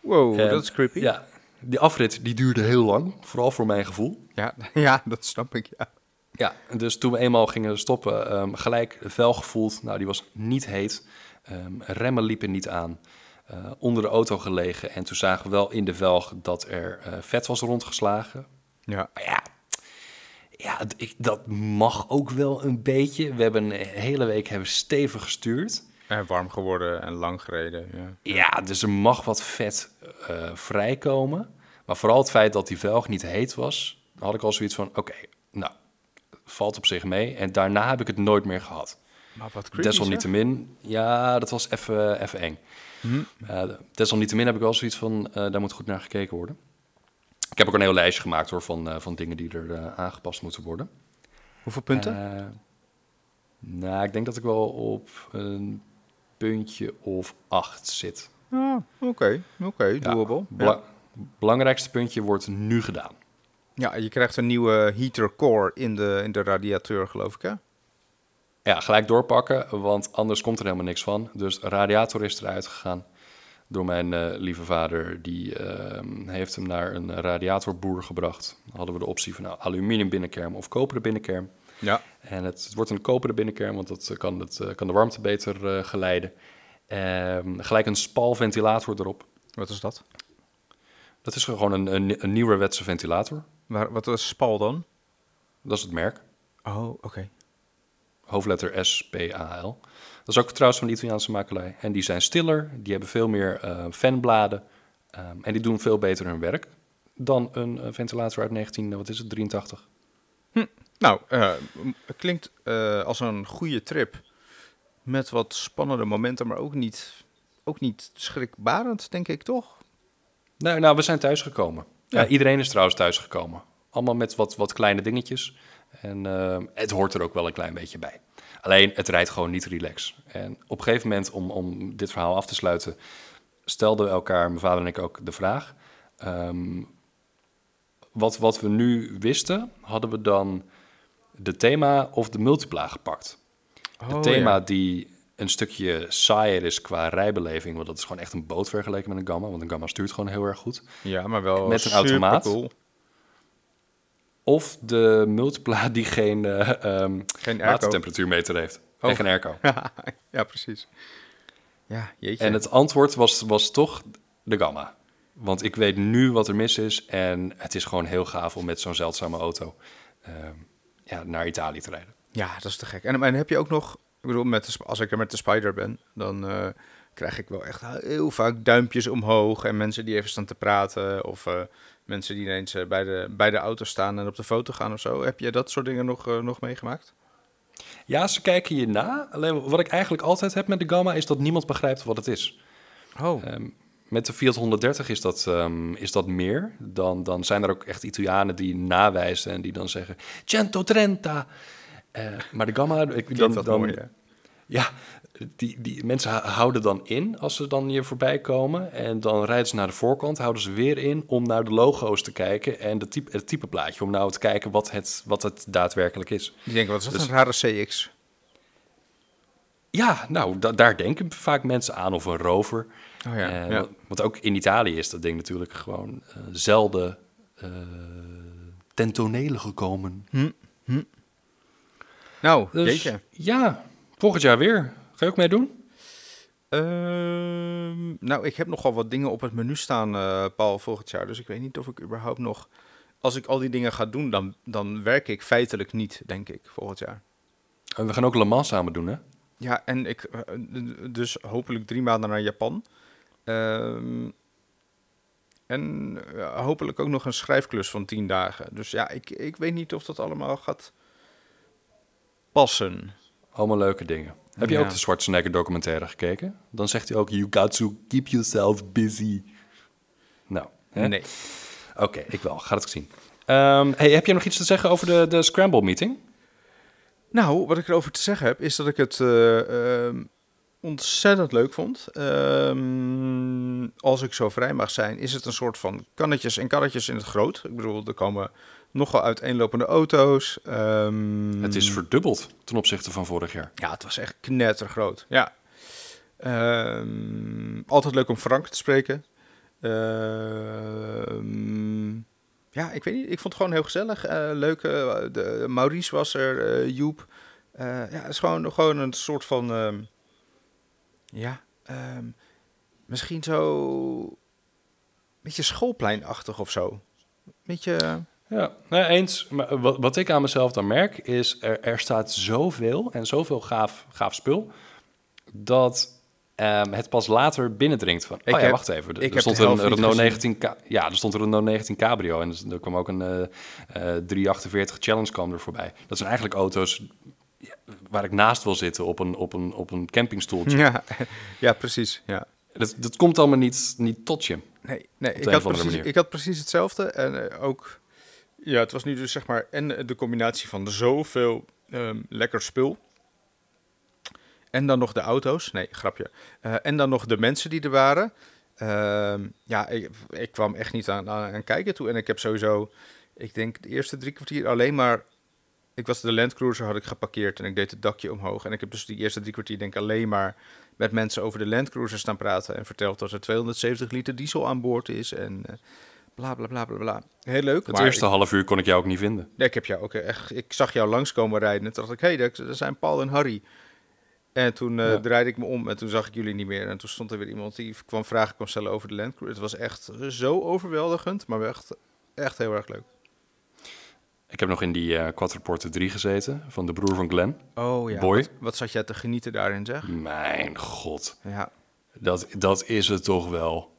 S2: Wow, [laughs] dat is creepy.
S1: Ja, die afrit die duurde heel lang, vooral voor mijn gevoel.
S2: Ja, [laughs] ja, dat snap ik, ja.
S1: Ja, dus toen we eenmaal gingen stoppen, ehm, gelijk vel gevoeld. Nou, die was niet heet. Ehm, remmen liepen niet aan. Eh, onder de auto gelegen. En toen zagen we wel in de velg dat er eh, vet was rondgeslagen.
S2: Ja,
S1: Maar ja, ja ik, dat mag ook wel een beetje. We hebben een hele week hebben stevig gestuurd.
S2: en warm geworden en lang gereden, ja.
S1: Ja, dus er mag wat vet eh, vrijkomen. Maar vooral het feit dat die velg niet heet was, had ik al zoiets van: oké, nou, valt op zich mee. En daarna heb ik het nooit meer gehad.
S2: Maar wat creepy,
S1: Desalniettemin, ja, dat was even even eng.
S2: Hm.
S1: Eh, desalniettemin heb ik wel zoiets van: eh, daar moet goed naar gekeken worden. Ik heb ook een heel lijstje gemaakt hoor, van, eh, van dingen die er aangepast moeten worden.
S2: Hoeveel punten?
S1: Nou, ik denk dat ik wel op een puntje of acht zit.
S2: Ah, Oké, oké,
S1: Ja,
S2: doable.
S1: bela- Belangrijkste puntje wordt nu gedaan.
S2: Ja, je krijgt een nieuwe heater core in de, in de radiateur, geloof ik, hè?
S1: Ja, gelijk doorpakken, want anders komt er helemaal niks van. Dus radiator is eruit gegaan door mijn eh, lieve vader. Die ehm, heeft hem naar een radiatorboer gebracht. Dan hadden we de optie van nou, aluminium binnenkerm of koperen binnenkerm.
S2: Ja.
S1: En het, het wordt een koperen binnenkerm, want dat eh, kan, het, eh, kan de warmte beter geleiden. Ehm, gelijk een spalventilator erop.
S2: Wat is dat?
S1: Dat is gewoon een, een, een nieuwerwetse ventilator.
S2: Waar, wat is spal dan?
S1: Dat is het merk.
S2: Oh, oké.
S1: Hoofdletter S-P-A-L. Dat is ook trouwens van de Italiaanse makelij. En die zijn stiller, die hebben veel meer uh, fanbladen. Um, en die doen veel beter hun werk dan een uh, ventilator uit 19, wat is het, 83.
S2: Hm. Nou, uh, klinkt als een goede trip. Met wat spannende momenten, maar ook niet, ook niet schrikbarend, denk ik toch?
S1: Nou, nou we zijn thuisgekomen. Ja. ja. iedereen is trouwens thuisgekomen. Allemaal met wat, wat kleine dingetjes. En het hoort er ook wel een klein beetje bij. Alleen, het rijdt gewoon niet relax. En op een gegeven moment, om, om dit verhaal af te sluiten, stelden we elkaar, mijn vader en ik ook, de vraag. Ehm, wat, wat we nu wisten, hadden we dan de thema of de multipla gepakt. Oh, het thema die een stukje saaier is qua rijbeleving, want dat is gewoon echt een boot vergeleken met een Gamma, want een Gamma stuurt gewoon heel erg goed.
S2: Ja, maar wel
S1: met een automaat. Cool. Of de multipla [laughs] die geen, uh, um, geen watertemperatuurmeter heeft. Oh. En geen airco. [laughs]
S2: ja, precies. Ja, jeetje.
S1: En het antwoord was, was toch de Gamma. Want ik weet nu wat er mis is. En het is gewoon heel gaaf om met zo'n zeldzame auto uh, ja, naar Italië te rijden.
S2: Ja, dat is te gek. En, en heb je ook nog... Ik bedoel, met de, als ik er met de Spider ben, dan uh, krijg ik wel echt heel vaak duimpjes omhoog. En mensen die even staan te praten. Of uh, mensen die ineens uh, bij, de, bij de auto staan en op de foto gaan of zo. Heb je dat soort dingen nog, nog meegemaakt?
S1: Ja, ze kijken je na. Alleen wat ik eigenlijk altijd heb met de Gamma is dat niemand begrijpt wat het is.
S2: Oh. Um,
S1: met de Fiat 130 is dat, um, is dat meer. Dan, dan zijn er ook echt Italianen die nawijzen en die dan zeggen 130. Uh, maar de Gamma, ik, dan, dan, mooi, ja, die, die mensen houden dan in als ze dan hier voorbij komen. En dan rijden ze naar de voorkant, houden ze weer in om naar de logo's te kijken. En de type, het type plaatje, om nou te kijken wat het, wat het daadwerkelijk is.
S2: Die denken, wat is dat dus, een rare CX?
S1: Ja, nou, daar denken vaak mensen aan. Of een rover.
S2: Oh ja, uh,
S1: Want ook in Italië is dat ding natuurlijk gewoon uh, zelden uh, ten tonele gekomen.
S2: Hm, hm. Nou, dus.
S1: Ja, volgend jaar weer. Ga je ook mee doen?
S2: Ehm, nou, ik heb nogal wat dingen op het menu staan, uh, Paul, volgend jaar. Dus ik weet niet of ik überhaupt nog... Als ik al die dingen ga doen, dan, dan werk ik feitelijk niet, denk ik, volgend jaar.
S1: En we gaan ook Le Mans samen doen, hè?
S2: Ja, en ik... Eh, dus hopelijk drie maanden naar Japan. Um, en hopelijk ook nog een schrijfklus van tien dagen. Dus ja, ik, ik weet niet of dat allemaal gaat passen.
S1: Allemaal leuke dingen. Heb je ook de Schwarzenegger documentaire gekeken? Dan zegt hij ook, you got to keep yourself busy. Nou, hè?
S2: nee.
S1: Oké, ik wel. Ga het zien. Um, hey, heb je nog iets te zeggen over de, de Scramble meeting?
S2: Nou, wat ik erover te zeggen heb, is dat ik het uh, ontzettend leuk vond. Um, als ik zo vrij mag zijn, is het een soort van kannetjes en karretjes in het groot. Ik bedoel, er komen nogal uiteenlopende auto's. Um,
S1: het is verdubbeld ten opzichte van vorig jaar.
S2: Ja, het was echt knettergroot. Ja. Um, altijd leuk om Frank te spreken. Um, ja, ik weet niet. Ik vond het gewoon heel gezellig. Uh, leuk. Uh, de, Maurice was er. Uh, Joep. ja, het is gewoon, gewoon een soort van... ja, misschien zo... Een beetje schoolpleinachtig of zo. Beetje...
S1: Ja, nou, eens. Maar wat, wat ik aan mezelf dan merk is, er, er staat zoveel en zoveel gaaf, gaaf spul, dat um, het pas later binnendringt van, ik oh ja, wacht even, er, er stond een Renault 19, ja, er stond een Renault 19 Cabrio en er kwam ook een uh, uh, 348 Challenge kwam er voorbij. Dat zijn eigenlijk auto's waar ik naast wil zitten op een, op een, op een campingstoeltje.
S2: Ja, [laughs] ja precies, ja.
S1: Dat, dat komt allemaal niet, niet tot je.
S2: Nee, nee ik, had precies, ik had precies hetzelfde en uh, ook ja, het was nu dus zeg maar en de combinatie van zoveel um, lekker spul. En dan nog de auto's. Nee, grapje. Uh, en dan nog de mensen die er waren. Uh, ja, ik, ik, kwam echt niet aan, kijken toe. En ik heb sowieso, ik denk de eerste drie kwartier alleen maar... Ik was de Land Cruiser, had ik geparkeerd en ik deed het dakje omhoog. En ik heb dus die eerste drie kwartier denk ik alleen maar met mensen over de Land Cruiser staan praten. En verteld dat er 270 liter diesel aan boord is. En uh, bla bla bla bla bla. Heel leuk.
S1: Het eerste half uur kon ik jou ook niet vinden.
S2: Nee, ik heb jou ook echt. Ik zag jou langskomen rijden. En toen dacht ik, hé, hey, dat zijn Paul en Harry. En toen uh, draaide ik me om en toen zag ik jullie niet meer. En toen stond er weer iemand die kwam vragen kwam stellen over de Land Het was echt zo overweldigend, maar echt, echt heel erg leuk.
S1: Ik heb nog in die eh Quattroporte 3 gezeten, van de broer van Glenn.
S2: Oh ja,
S1: Boy.
S2: Wat, wat zat jij te genieten daarin, zeg?
S1: Mijn god,
S2: Ja,
S1: dat, dat is het toch wel.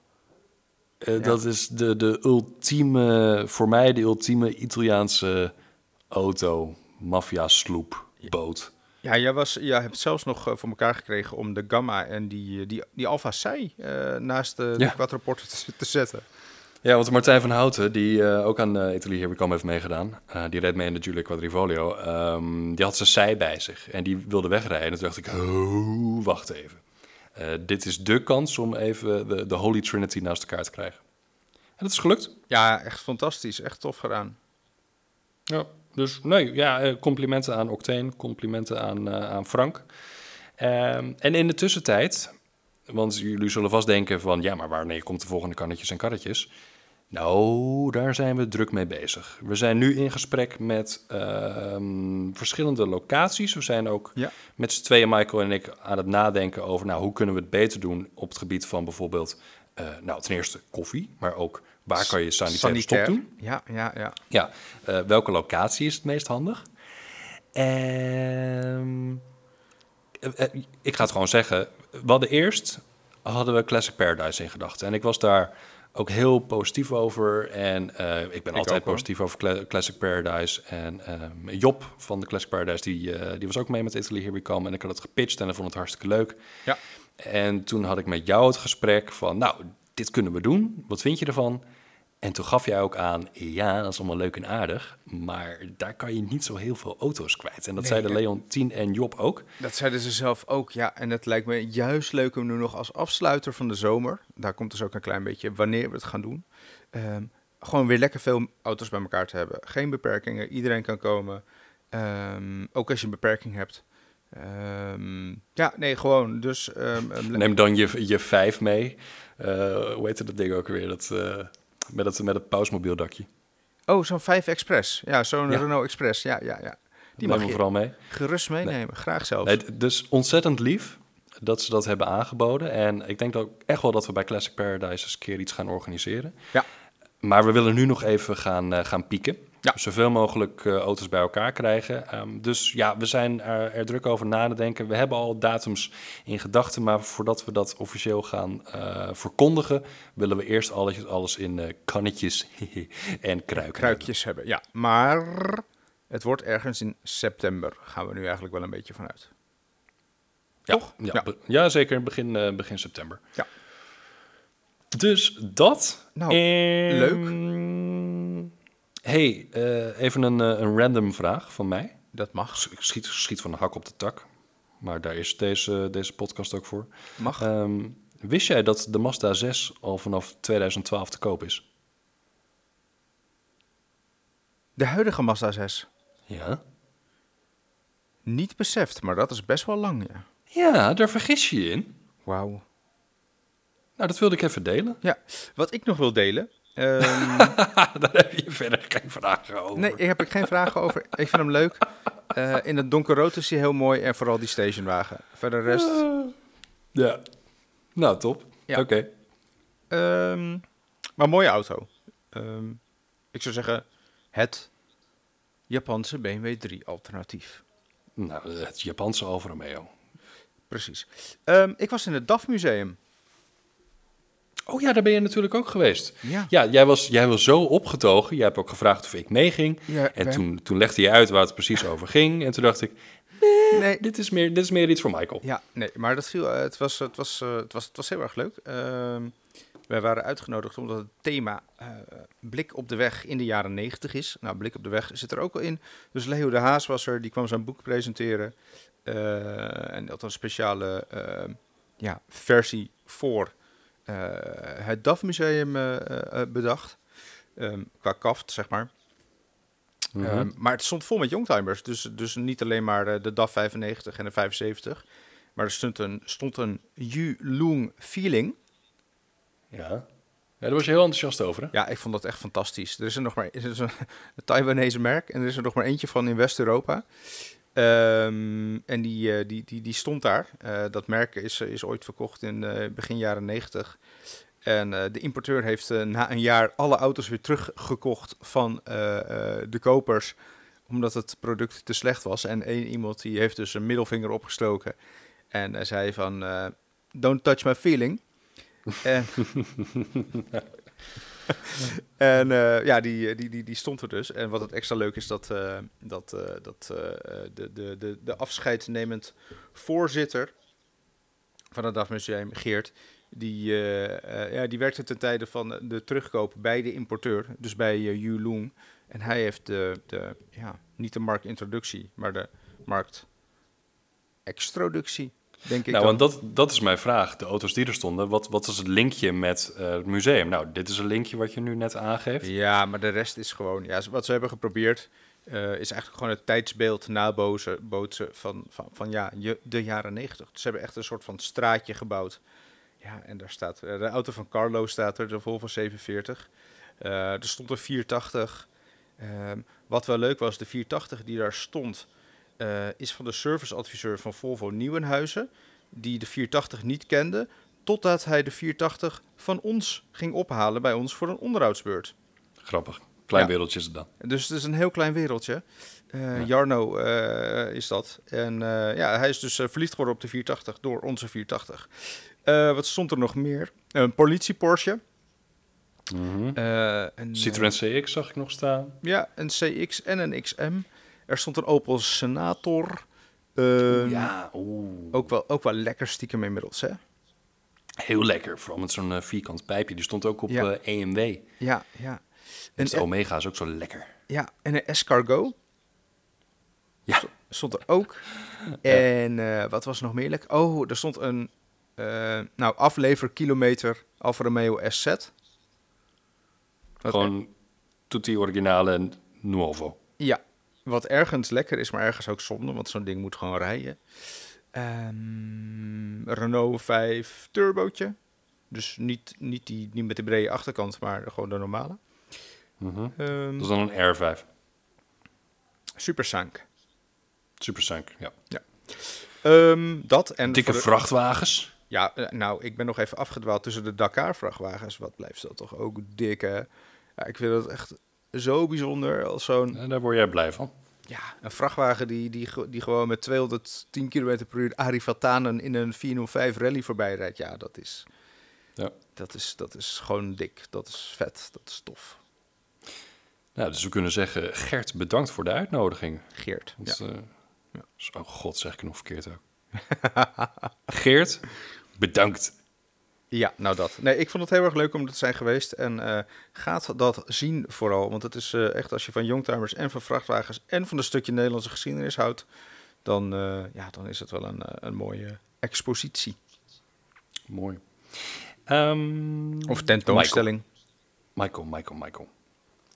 S1: Eh, Dat is de, de ultieme, voor mij de ultieme Italiaanse auto, maffia sloep, boot.
S2: ja jij, was, jij hebt zelfs nog eh, voor elkaar gekregen om de Gamma en die, eh, die, die Alfa Sei naast de,
S1: Ja.
S2: de te, te zetten.
S1: Ja, want Martijn van Houten, die ook aan uh, Italy Here We Come heeft meegedaan, die reed mee in de Giulia Quadrivolio, ehm, die had zijn zij bij zich en die wilde wegrijden. En toen dacht ik, oh, wacht even. Eh, dit is de kans om even de, de Holy Trinity naast elkaar te krijgen. En dat is gelukt.
S2: Ja, echt fantastisch. Echt tof gedaan.
S1: Ja, dus nee, ja, eh, complimenten aan Octane, complimenten aan, eh, aan Frank. Ehm, en in de tussentijd, want jullie zullen vast denken van... ja, maar wanneer komt de volgende kannetjes en karretjes? Nou, daar zijn we druk mee bezig. We zijn nu in gesprek met ehm, verschillende locaties. We zijn ook
S2: Ja.
S1: met z'n tweeën, Michael en ik, aan het nadenken over... nou, hoe kunnen we het beter doen op het gebied van bijvoorbeeld... eh, nou, ten eerste koffie, maar ook waar kan je sanitaire stop doen?
S2: Ja, ja, ja.
S1: Ja, eh, welke locatie is het meest handig? Ehm, eh, eh, ik ga het gewoon zeggen. We hadden eerst hadden we Classic Paradise in gedachten. En ik was daar ook heel positief over. En eh, ik ben
S2: Ik
S1: altijd
S2: ook,
S1: positief over Cla- Classic Paradise. En ehm, Job van de Classic Paradise, die, eh, die was ook mee met Italy Here We Come. En ik had het gepitcht en ik vond het hartstikke leuk.
S2: Ja.
S1: En toen had ik met jou het gesprek van, nou, dit kunnen we doen. Wat vind je ervan? En toen gaf jij ook aan, ja, dat is allemaal leuk en aardig, maar daar kan je niet zo heel veel auto's kwijt. En dat
S2: Nee,
S1: zeiden
S2: en-
S1: Leontien en Job ook.
S2: Dat zeiden ze zelf ook, ja. En het lijkt me juist leuk om nu nog als afsluiter van de zomer... daar komt dus ook een klein beetje wanneer we het gaan doen... ehm, gewoon weer lekker veel auto's bij elkaar te hebben. Geen beperkingen, iedereen kan komen. Ehm, ook als je een beperking hebt. Ehm, ja, nee, gewoon. Dus
S1: Neem dan je, je vijf mee. Eh, hoe heette dat ding ook weer? Dat, eh, met, het, met het pausmobiel-dakje.
S2: Oh, zo'n 5 Express. Ja, zo'n
S1: Ja.
S2: Renault Express. Ja, ja, ja. Die mag je
S1: vooral mee.
S2: gerust meenemen. Graag.
S1: Nee, d- dus ontzettend lief dat ze dat hebben aangeboden. En ik denk ook echt wel dat we bij Classic Paradise eens een keer iets gaan organiseren.
S2: Ja.
S1: Maar we willen nu nog even gaan, eh, gaan pieken.
S2: Ja.
S1: Zoveel mogelijk eh, auto's bij elkaar krijgen. Ehm, dus ja, we zijn er, er druk over na te denken. We hebben al datums in gedachten, maar voordat we dat officieel gaan eh, verkondigen, willen we eerst alles, alles in eh, kannetjes [laughs] en kruiken.
S2: Kruikjes hebben, ja. Maar het wordt ergens in september. Gaan we nu eigenlijk wel een beetje vanuit.
S1: Ja,
S2: Toch?
S1: Ja,
S2: Ja.
S1: be- ja zeker begin, begin september.
S2: Ja.
S1: Dus dat.
S2: Nou,
S1: En-
S2: leuk.
S1: Hey, eh, even een, eh, een random vraag van mij.
S2: Dat mag.
S1: Ik schiet, schiet van de hak op de tak. Maar daar is deze, deze podcast ook voor.
S2: Mag.
S1: Ehm, wist jij dat de Mazda 6 al vanaf 2012 te koop is?
S2: De huidige Mazda 6.
S1: Ja.
S2: Niet beseft, maar dat is best wel lang, ja.
S1: Ja, daar vergis je je in.
S2: Wauw.
S1: Nou, dat wilde ik even delen.
S2: Ja, wat ik nog wil delen. Ehm, [laughs]
S1: daar heb je verder geen vragen over.
S2: nee, ik heb er geen vragen over. Ik vind hem leuk. Eh, in het donkerrood is hij heel mooi en vooral die stationwagen. Verder de rest.
S1: Ja. Nou, top.
S2: Ja.
S1: Oké.
S2: Ehm, maar mooie auto. Ehm, ik zou zeggen, het Japanse BMW 3 alternatief.
S1: Nou, het Japanse Alfa Romeo.
S2: Precies. Ik was in het DAF Museum.
S1: Oh ja, daar ben je natuurlijk ook geweest.
S2: Ja.
S1: Ja, jij was, jij was zo opgetogen. Jij hebt ook gevraagd of ik meeging.
S2: Ja,
S1: En toen, toen legde je uit waar het precies [laughs] over ging. En toen dacht ik,
S2: Nee,
S1: dit is meer, dit is meer iets voor Michael.
S2: Ja, nee, maar dat viel, eh, het, was, het, was, eh, het, was, het was heel erg leuk. Ehm, wij waren uitgenodigd omdat het thema eh, blik op de weg in de jaren 90 is. Nou, blik op de weg zit er ook al in. Dus Leo de Haas was er, die kwam zijn boek presenteren. En dat een speciale eh, ja, versie voor het DAF Museum eh, eh, bedacht. Ehm, qua kaft, zeg maar.
S1: Mhm.
S2: Ehm, maar het stond vol met youngtimers. Dus, dus niet alleen maar eh, de DAF 95 en de 75. Maar er stond een, stond een Feeling.
S1: ja. ja, daar was je heel enthousiast over, hè?
S2: Ja, ik vond dat echt fantastisch. Er is er nog maar er is een, een [laughs] Taiwanese merk. En er is er nog maar eentje van in West-Europa. Ehm, en die, eh, die, die, die stond daar. Eh, dat merk is, is ooit verkocht in eh, begin jaren 90. En de importeur heeft na een jaar alle auto's weer teruggekocht van de kopers. Omdat het product te slecht was. En één iemand die heeft dus een middelvinger opgestoken. En zei van, don't touch my feeling. [laughs] [laughs] en eh, ja, die, die, die, die stond er dus. En wat het extra leuk is, dat, eh, dat, eh, dat eh, de, de, de, de afscheidnemend voorzitter van het DAF Museum, Geert, die, eh, eh, ja, die werkte ten tijde van de terugkoop bij de importeur, dus bij uh, Yulong. En hij heeft de, de, ja, niet de marktintroductie, maar de marktextroductie, denk ik
S1: Nou,
S2: dan.
S1: want dat, dat is mijn vraag. De auto's die er stonden, wat, wat is het linkje met eh, het museum? Nou, dit is een linkje wat je nu net aangeeft.
S2: Ja, maar de rest is gewoon... Ja, wat ze hebben geprobeerd eh, is eigenlijk gewoon het tijdsbeeld nabootsen bootsen van, van, van ja, je, de jaren negentig. Ze hebben echt een soort van straatje gebouwd. Ja, en daar staat... eh, de auto van Carlo staat er, de Volvo 47. Eh, er stond een 480. Ehm, wat wel leuk was, de 480 die daar stond... eh, is van de serviceadviseur van Volvo Nieuwenhuizen... die de 480 niet kende... totdat hij de 480 van ons ging ophalen bij ons voor een onderhoudsbeurt.
S1: Grappig. Klein
S2: Ja.
S1: wereldje is het dan.
S2: Dus het is een heel klein wereldje. Eh,
S1: Ja.
S2: Jarno eh, is dat. En ja, hij is dus verliefd geworden op de 480 door onze 480. Eh, wat stond er nog meer? Een politie Porsche. Eh, een,
S1: Citroën CX zag ik nog staan.
S2: ja, een CX en een XM. Er stond een Opel Senator. Ehm,
S1: ja, oeh.
S2: ook, wel, ook wel lekker stiekem inmiddels, hè?
S1: Heel lekker. Vooral met zo'n eh, vierkant pijpje. Die stond ook op
S2: Ja.
S1: eh, EMW.
S2: Ja, ja.
S1: En de Omega is ook zo lekker.
S2: ja, en een Escargot.
S1: Ja.
S2: stond er ook. En eh, wat was nog meer lekker? Oh, er stond een nou, afleverkilometer Alfa Romeo SZ. Wat-
S1: Gewoon tutti originale nuovo.
S2: Ja, wat ergens lekker is, maar ergens ook zonde, want zo'n ding moet gewoon rijden. Ehm, Renault 5 turbootje. Dus niet, niet, die, niet met de brede achterkant, maar gewoon de normale. Ehm
S1: Dat is dan een R5.
S2: Super Sank.
S1: Super Sank, ja.
S2: Ehm, dat en
S1: Dikke
S2: de-
S1: vrachtwagens.
S2: Ja, eh, nou, ik ben nog even afgedwaald tussen de Dakar-vrachtwagens. Wat blijft dat toch ook dik, hè? Ja, ik vind dat echt zo bijzonder als zo'n...
S1: En daar word jij blij van.
S2: Ja, een vrachtwagen die, die, die gewoon met 210 km per uur Arie Vatanen in een 405 rally voorbij rijdt. Ja, dat is,
S1: Ja.
S2: dat is, dat is gewoon dik. Dat is vet. Dat is tof.
S1: Nou, dus we kunnen zeggen, Gert, bedankt voor de uitnodiging.
S2: Geert. Ja.
S1: Eh, Oh god, zeg ik nog verkeerd ook. [laughs] Geert, bedankt.
S2: Ja, nou dat. Nee, ik vond het heel erg leuk om er te zijn geweest. En eh, gaat dat zien vooral. Want het is eh, echt als je van youngtimers en van vrachtwagens en van een stukje Nederlandse geschiedenis houdt, dan, eh, ja, dan is het wel een, een mooie expositie.
S1: Mooi. Ehm,
S2: Of tentoonstelling.
S1: Michael, Michael, Michael.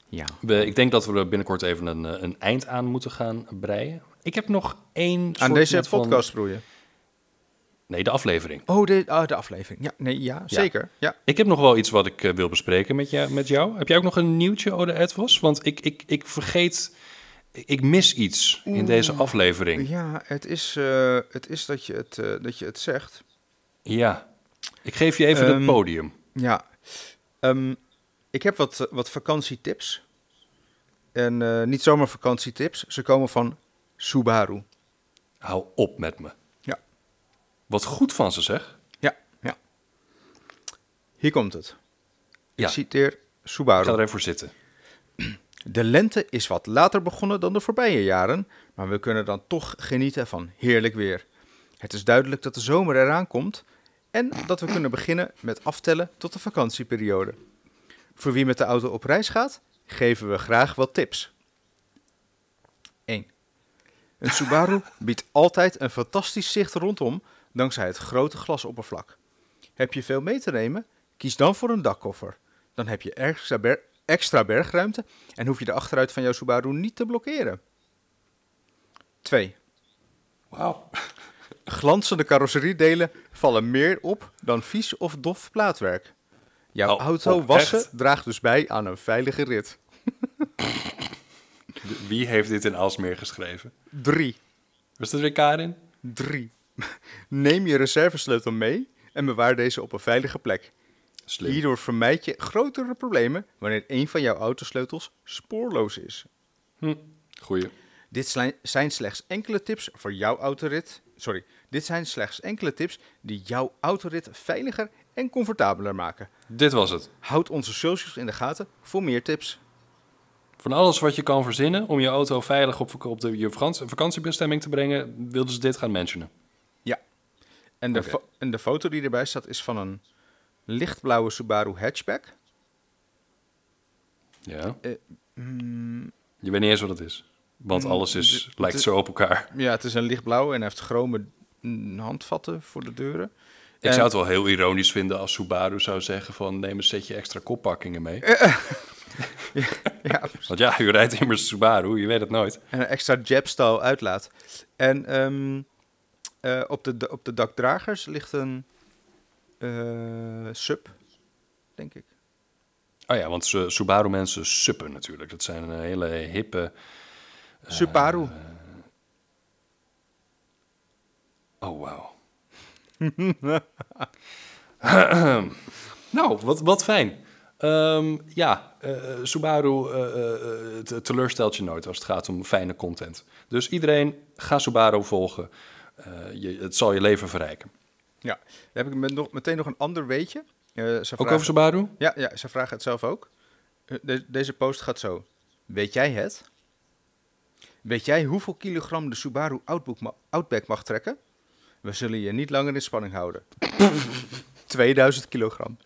S2: Ja.
S1: We, ik denk dat we er binnenkort even een, een eind aan moeten gaan breien. Ik heb nog één
S2: Aan
S1: soort
S2: deze
S1: net van-
S2: podcast broeien.
S1: Nee, de aflevering.
S2: Oh, de, ah, de aflevering. Ja, nee, ja, zeker. Ja.
S1: Ik heb nog wel iets wat ik eh, wil bespreken met, je, met jou. Heb jij ook nog een nieuwtje, Ode Edwas? Want ik, ik, ik vergeet... Ik mis iets in deze aflevering.
S2: Ja, het is, eh, het is dat, je het, eh, dat je het zegt.
S1: Ja. Ik geef je even
S2: Ehm,
S1: het podium.
S2: Ja. Ehm, ik heb wat, wat vakantietips. En niet zomaar vakantietips. Ze komen van Subaru.
S1: Hou op met me. Wat goed van ze, zeg.
S2: Ja, ja. Hier komt het.
S1: Ja.
S2: Ik citeer
S1: Ik
S2: Subaru.
S1: ga er even voor zitten. [clears throat]
S2: De lente is wat later begonnen dan de voorbije jaren, maar we kunnen dan toch genieten van heerlijk weer. Het is duidelijk dat de zomer eraan komt en dat we kunnen beginnen met aftellen tot de vakantieperiode. Voor wie met de auto op reis gaat, geven we graag wat tips. 1. Een Subaru biedt altijd een fantastisch zicht rondom dankzij het grote glasoppervlak. Heb je veel mee te nemen? Kies dan voor een dakkoffer. Dan heb je extra, ber- extra bergruimte en hoef je de achteruit van jouw Subaru niet te blokkeren. 2.
S1: Wauw. [laughs]
S2: Glanzende carrosseriedelen vallen meer op dan vies of dof plaatwerk. Jouw
S1: Oh,
S2: auto
S1: oprecht?
S2: wassen draagt dus bij aan een veilige rit. [laughs]
S1: Wie heeft dit in Alsmeer geschreven?
S2: 3.
S1: Was dat weer Karin?
S2: 3. [laughs] Neem je reservesleutel mee en bewaar deze op een veilige plek.
S1: Slim.
S2: Hierdoor vermijd je grotere problemen wanneer een van jouw autosleutels spoorloos is.
S1: Hm. Goeie.
S2: Dit zijn slechts enkele tips voor jouw autorit. Sorry, dit zijn slechts enkele tips die jouw autorit veiliger en comfortabeler maken.
S1: Dit was het.
S2: Houd onze socials in de gaten voor meer tips.
S1: Van alles wat je kan verzinnen om je auto veilig op, vak- op de, je vakantie- vakantiebestemming te brengen, wilden ze dit gaan mentionen.
S2: En de, en de foto die erbij staat is van een lichtblauwe Subaru hatchback.
S1: Ja.
S2: Eh, mm,
S1: Je weet niet eens wat het is. Want
S2: Mm,
S1: alles is, lijkt zo op elkaar.
S2: ja, het is een lichtblauw en heeft chrome handvatten voor de deuren.
S1: Ik
S2: En-
S1: zou het wel heel ironisch vinden als Subaru zou zeggen van neem een setje extra koppakkingen mee. [laughs]
S2: Ja,
S1: Want ja, u rijdt immers Subaru, je weet het nooit.
S2: En een extra Jab-style uitlaat. En ehm, eh, op, de, op de dakdragers ligt een eh, sub, denk ik.
S1: Oh ja, want Su- Subaru mensen suppen natuurlijk. Dat zijn een hele hippe...
S2: Subaru.
S1: Oh, wauw. [laughs] [clears throat] nou, wat, wat fijn. Ehm, ja, eh, Subaru eh, eh, te- teleurstelt je nooit als het gaat om fijne content. Dus iedereen, ga Subaru volgen. Eh, je, het zal je leven verrijken.
S2: ja, dan heb ik met nog, meteen nog een ander weetje. Eh, ze
S1: Ook
S2: vragen-
S1: over Subaru?
S2: Ja, ja, ze vragen het zelf ook. Eh, de- deze post gaat zo. Weet jij het? Weet jij hoeveel kilogram de Subaru ma- Outback mag trekken? We zullen je niet langer in spanning houden. [laughs] 2000 kilogram.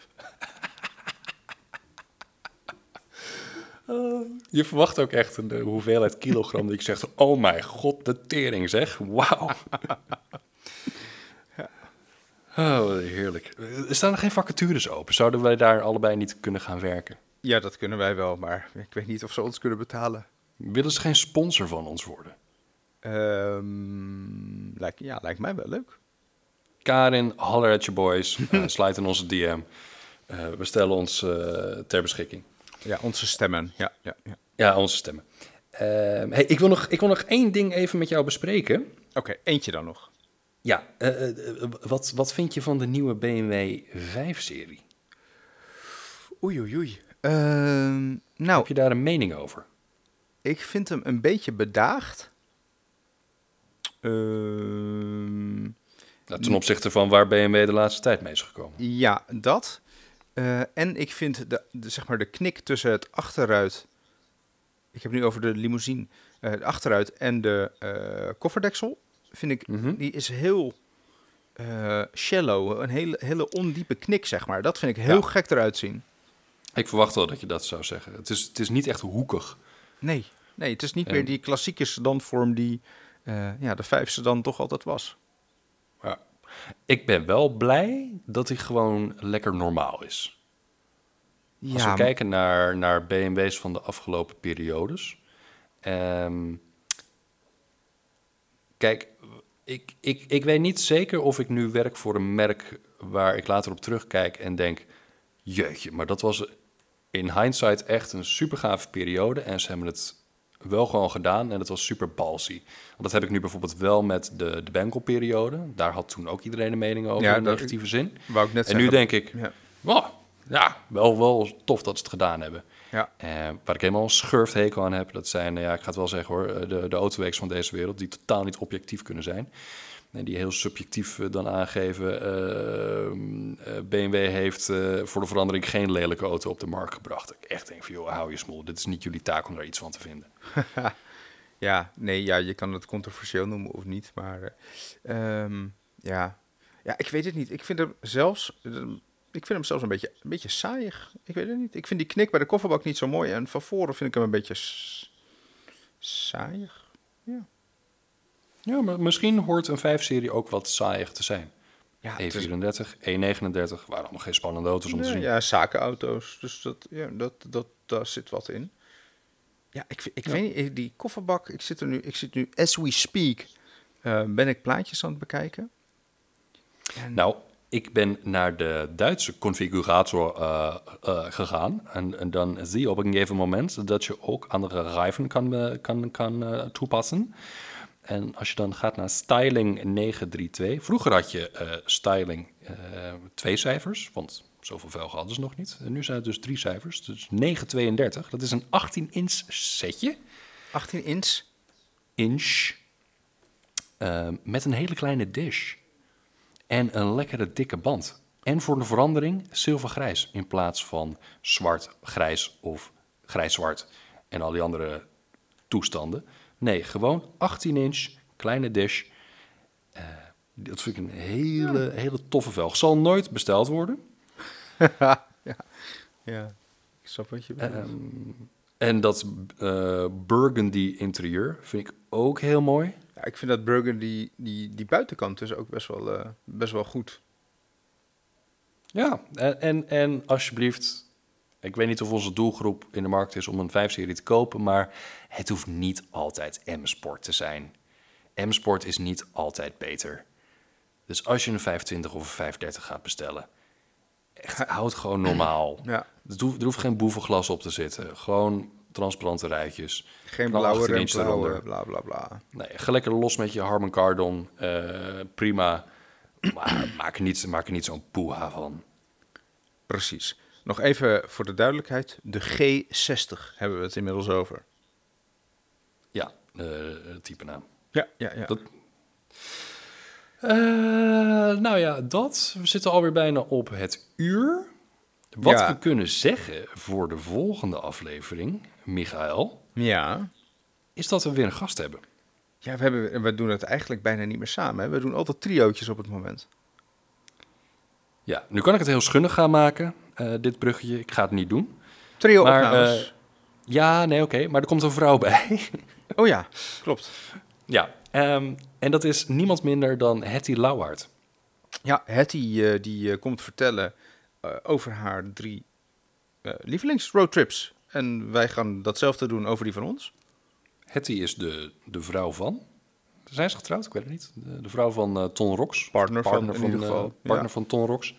S1: Je verwacht ook echt een, de hoeveelheid kilogram die ik zeg. Oh mijn god, de tering zeg. Wauw. [laughs] Oh, heerlijk. Er staan er geen vacatures open. Zouden wij daar allebei niet kunnen gaan werken?
S2: Ja, dat kunnen wij wel, maar ik weet niet of ze ons kunnen betalen.
S1: Willen ze geen sponsor van ons worden?
S2: Ehm, lijkt, ja, lijkt mij wel leuk.
S1: Karin, holler at your boys. eh [laughs] sluit in onze DM. Eh, we stellen ons eh, ter beschikking.
S2: Ja, onze stemmen. Ja, ja, ja.
S1: Ja, onze stemmen. Ehm, hey, ik, wil nog, ik wil nog één ding even met jou bespreken.
S2: Oké, eentje dan nog.
S1: Ja, eh, eh, wat, wat vind je van de nieuwe BMW 5-serie?
S2: Oei, oei, oei. Ehm, nou,
S1: Heb je daar een mening over?
S2: ik vind hem een beetje bedaagd. Ehm,
S1: Nou, ten opzichte van waar BMW de laatste tijd mee is gekomen.
S2: ja, dat. Eh, en ik vind de, de, zeg maar de knik tussen het achteruit... Ik heb het nu over de limousine. de achteruit en de eh, kofferdeksel. Vind ik,
S1: Mhm.
S2: die is heel shallow. Een hele, hele ondiepe knik, zeg maar. Dat vind ik heel
S1: Ja.
S2: gek eruit zien.
S1: Ik verwacht wel dat je dat zou zeggen. Het is, het is niet echt hoekig.
S2: Nee, nee het is niet
S1: En-
S2: meer die klassieke sedanvorm die ja, de vijf sedan toch altijd was.
S1: Ik ben wel blij dat hij gewoon lekker normaal is. Als we kijken naar, naar BMW's van de afgelopen periodes. ehm, kijk, ik, ik, ik weet niet zeker of ik nu werk voor een merk waar ik later op terugkijk en denk... Jeetje, maar dat was in hindsight echt een super gave periode. En ze hebben het wel gewoon gedaan en het was super ballsy. Want dat heb ik nu bijvoorbeeld wel met de, de Benkel-periode. Daar had toen ook iedereen een mening over
S2: Ja,
S1: in
S2: dat-
S1: negatieve zin.
S2: wou ik net
S1: En
S2: zeggen.
S1: nu denk ik,
S2: Ja,
S1: Wow, ja, wel, wel tof dat ze het gedaan hebben.
S2: ja,
S1: Eh, waar ik helemaal een schurfthekel aan heb, dat zijn, nou ja, ik ga het wel zeggen hoor, eh, de, de autoweeks van deze wereld, die totaal niet objectief kunnen zijn. Die heel subjectief eh, dan aangeven, eh, eh, BMW heeft voor de verandering geen lelijke auto op de markt gebracht. Ik echt denk van, joh, hou je smoel, dit is niet jullie taak om daar iets van te vinden. [laughs]
S2: ja, nee, ja, je kan het controversieel noemen of niet, maar eh, ehm, ja. ja, ik weet het niet. Ik vind hem zelfs, ik vind hem zelfs een beetje, een beetje saaiig. Ik weet het niet. Ik vind die knik bij de kofferbak niet zo mooi en van voren vind ik hem een beetje saaiig.
S1: Ja, maar misschien hoort een 5-serie ook wat saaiig te zijn.
S2: Ja, het is-
S1: E34, E39, waren allemaal geen spannende auto's om te
S2: ja,
S1: zien.
S2: ja, zakenauto's. Dus dat, ja, dat, dat, daar zit wat in. Ja, ik, ik
S1: Ja.
S2: weet niet, die kofferbak, ik zit er nu, ik zit nu, as we speak, eh, ben ik plaatjes aan het bekijken. En,
S1: Nou, ik ben naar de Duitse configurator eh, eh, gegaan. En, en dan zie je op een gegeven moment dat je ook andere rijven kan, kan, kan toepassen. En als je dan gaat naar Styling 932. Vroeger had je eh, Styling eh, twee cijfers, want zoveel velgen hadden ze nog niet. En nu zijn het dus drie cijfers, dus 932. Dat is een 18-inch setje.
S2: 18 inch.
S1: Inch. eh, met een hele kleine dish. En een lekkere dikke band. En voor de verandering zilvergrijs in plaats van zwart, grijs of grijs-zwart. En al die andere toestanden. Nee, gewoon 18 inch, kleine dish. Eh, dat vind ik een hele, hele toffe velg. Zal nooit besteld worden. [laughs]
S2: Ja, ik snap wat je bedoelt.
S1: Ehm, en dat eh, burgundy interieur vind ik ook heel mooi.
S2: ja, ik vind dat burgundy, die, die buitenkant dus ook best wel, eh, best wel goed.
S1: Ja, en, en, en alsjeblieft, ik weet niet of onze doelgroep in de markt is om een 5-serie te kopen, maar het hoeft niet altijd M-Sport te zijn. M-Sport is niet altijd beter. Dus als je een 25 of een 35 gaat bestellen, echt, houd gewoon normaal. [clears throat]
S2: Ja,
S1: Er hoeft, er hoeft geen boevenglas op te zitten. Gewoon transparante ruitjes.
S2: geen blauwe
S1: 18 inch
S2: remblauwe, bla bla bla.
S1: Nee, ga lekker los met je Harman Kardon. eh, prima. Maar [clears throat] maak er niet, maak er niet zo'n poeha van.
S2: Precies. Nog even voor de duidelijkheid, de G60 hebben we het inmiddels over.
S1: Eh, type naam.
S2: Ja, ja, ja.
S1: Dat- Eh, nou ja, dat. We zitten alweer bijna op het uur. Wat
S2: Ja.
S1: we kunnen zeggen voor de volgende aflevering, Michael,
S2: Ja.
S1: is dat we weer een gast hebben.
S2: Ja, we, hebben, we doen het eigenlijk bijna niet meer samen. Hè? We doen altijd triootjes op het moment.
S1: Ja, nu kan ik het heel schunnig gaan maken, eh, dit bruggetje. Ik ga het niet doen.
S2: Trio
S1: Maar, Ja, nee, oké. maar er komt een vrouw bij. [laughs]
S2: oh ja, klopt.
S1: ja, ehm, en dat is niemand minder dan Hetty Lauwaard.
S2: Ja, Hetty eh, die eh, komt vertellen eh, over haar drie eh lievelingsroadtrips. En wij gaan datzelfde doen over die van ons.
S1: Hetty is de, de vrouw van. Zijn ze getrouwd? Ik weet het niet. De, de vrouw van eh, Ton Rox.
S2: Partner van, in ieder geval,
S1: partner
S2: ja.
S1: van Ton Rox.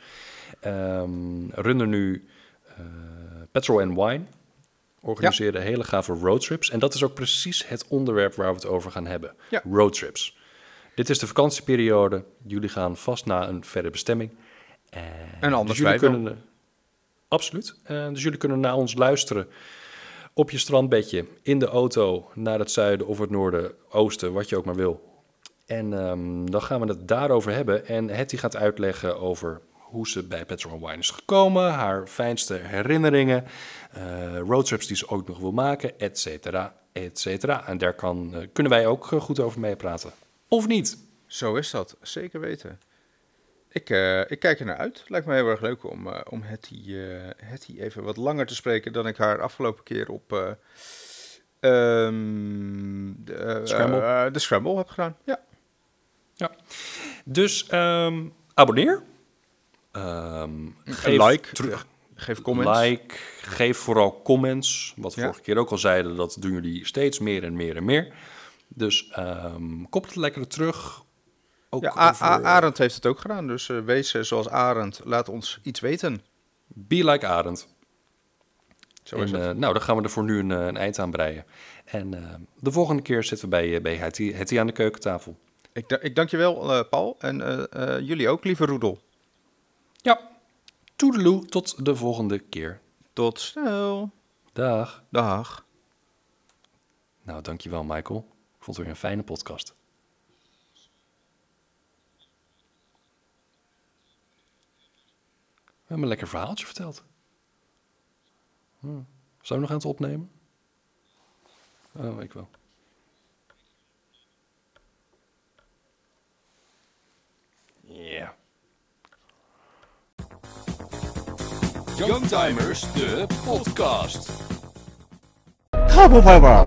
S1: Ehm runnen nu eh, Petrol and Wine. Organiseren hele gave roadtrips. En dat is ook precies het onderwerp waar we het over gaan hebben.
S2: Ja.
S1: Roadtrips. Dit is de vakantieperiode. Jullie gaan vast naar een verre bestemming. Eh,
S2: En anders
S1: dus jullie
S2: wel.
S1: kunnen, Absoluut. Eh, dus jullie kunnen naar ons luisteren op je strandbedje, in de auto, naar het zuiden of het noorden, oosten, wat je ook maar wil. En ehm, dan gaan we het daarover hebben. En Hetty gaat uitleggen over hoe ze bij Petrol and Wine is gekomen, haar fijnste herinneringen, eh, roadtrips die ze ook nog wil maken, et cetera, et cetera. En daar kan, eh, kunnen wij ook eh, goed over meepraten. Of niet?
S2: Zo is dat, zeker weten. Ik, ik kijk er naar uit. Lijkt me heel erg leuk om, om Hetty, Hetty even wat langer te spreken dan ik haar afgelopen keer op eh, ehm, de,
S1: Scramble.
S2: de Scramble heb gedaan. Ja.
S1: Dus ehm, abonneer. Ehm, geef
S2: like,
S1: terug.
S2: Geef comments.
S1: Like, geef vooral comments. Wat we
S2: Ja.
S1: vorige keer ook al zeiden, dat doen jullie steeds meer en meer en meer. Dus ehm koppel het lekker terug. Ook
S2: Ja,
S1: over-
S2: Arend heeft het ook gedaan, dus eh, wees eh, zoals Arend. Laat ons iets weten.
S1: Be like Arend.
S2: Zo is
S1: En,
S2: het.
S1: eh, nou, dan gaan we er voor nu een, een eind aan breien. En de volgende keer zitten we bij, bij Hetty, Hetty aan de keukentafel.
S2: Ik, ik dank je wel, Paul. En jullie ook, lieve Roedel.
S1: Ja, toedeloe, tot de volgende keer.
S2: Tot snel.
S1: Dag.
S2: Dag.
S1: Nou, dankjewel Michael. Ik vond het weer een fijne podcast. We hebben een lekker verhaaltje verteld. Hm. Zijn we nog aan het opnemen? Oh, ik wel. Ja. Youngtimers, de podcast.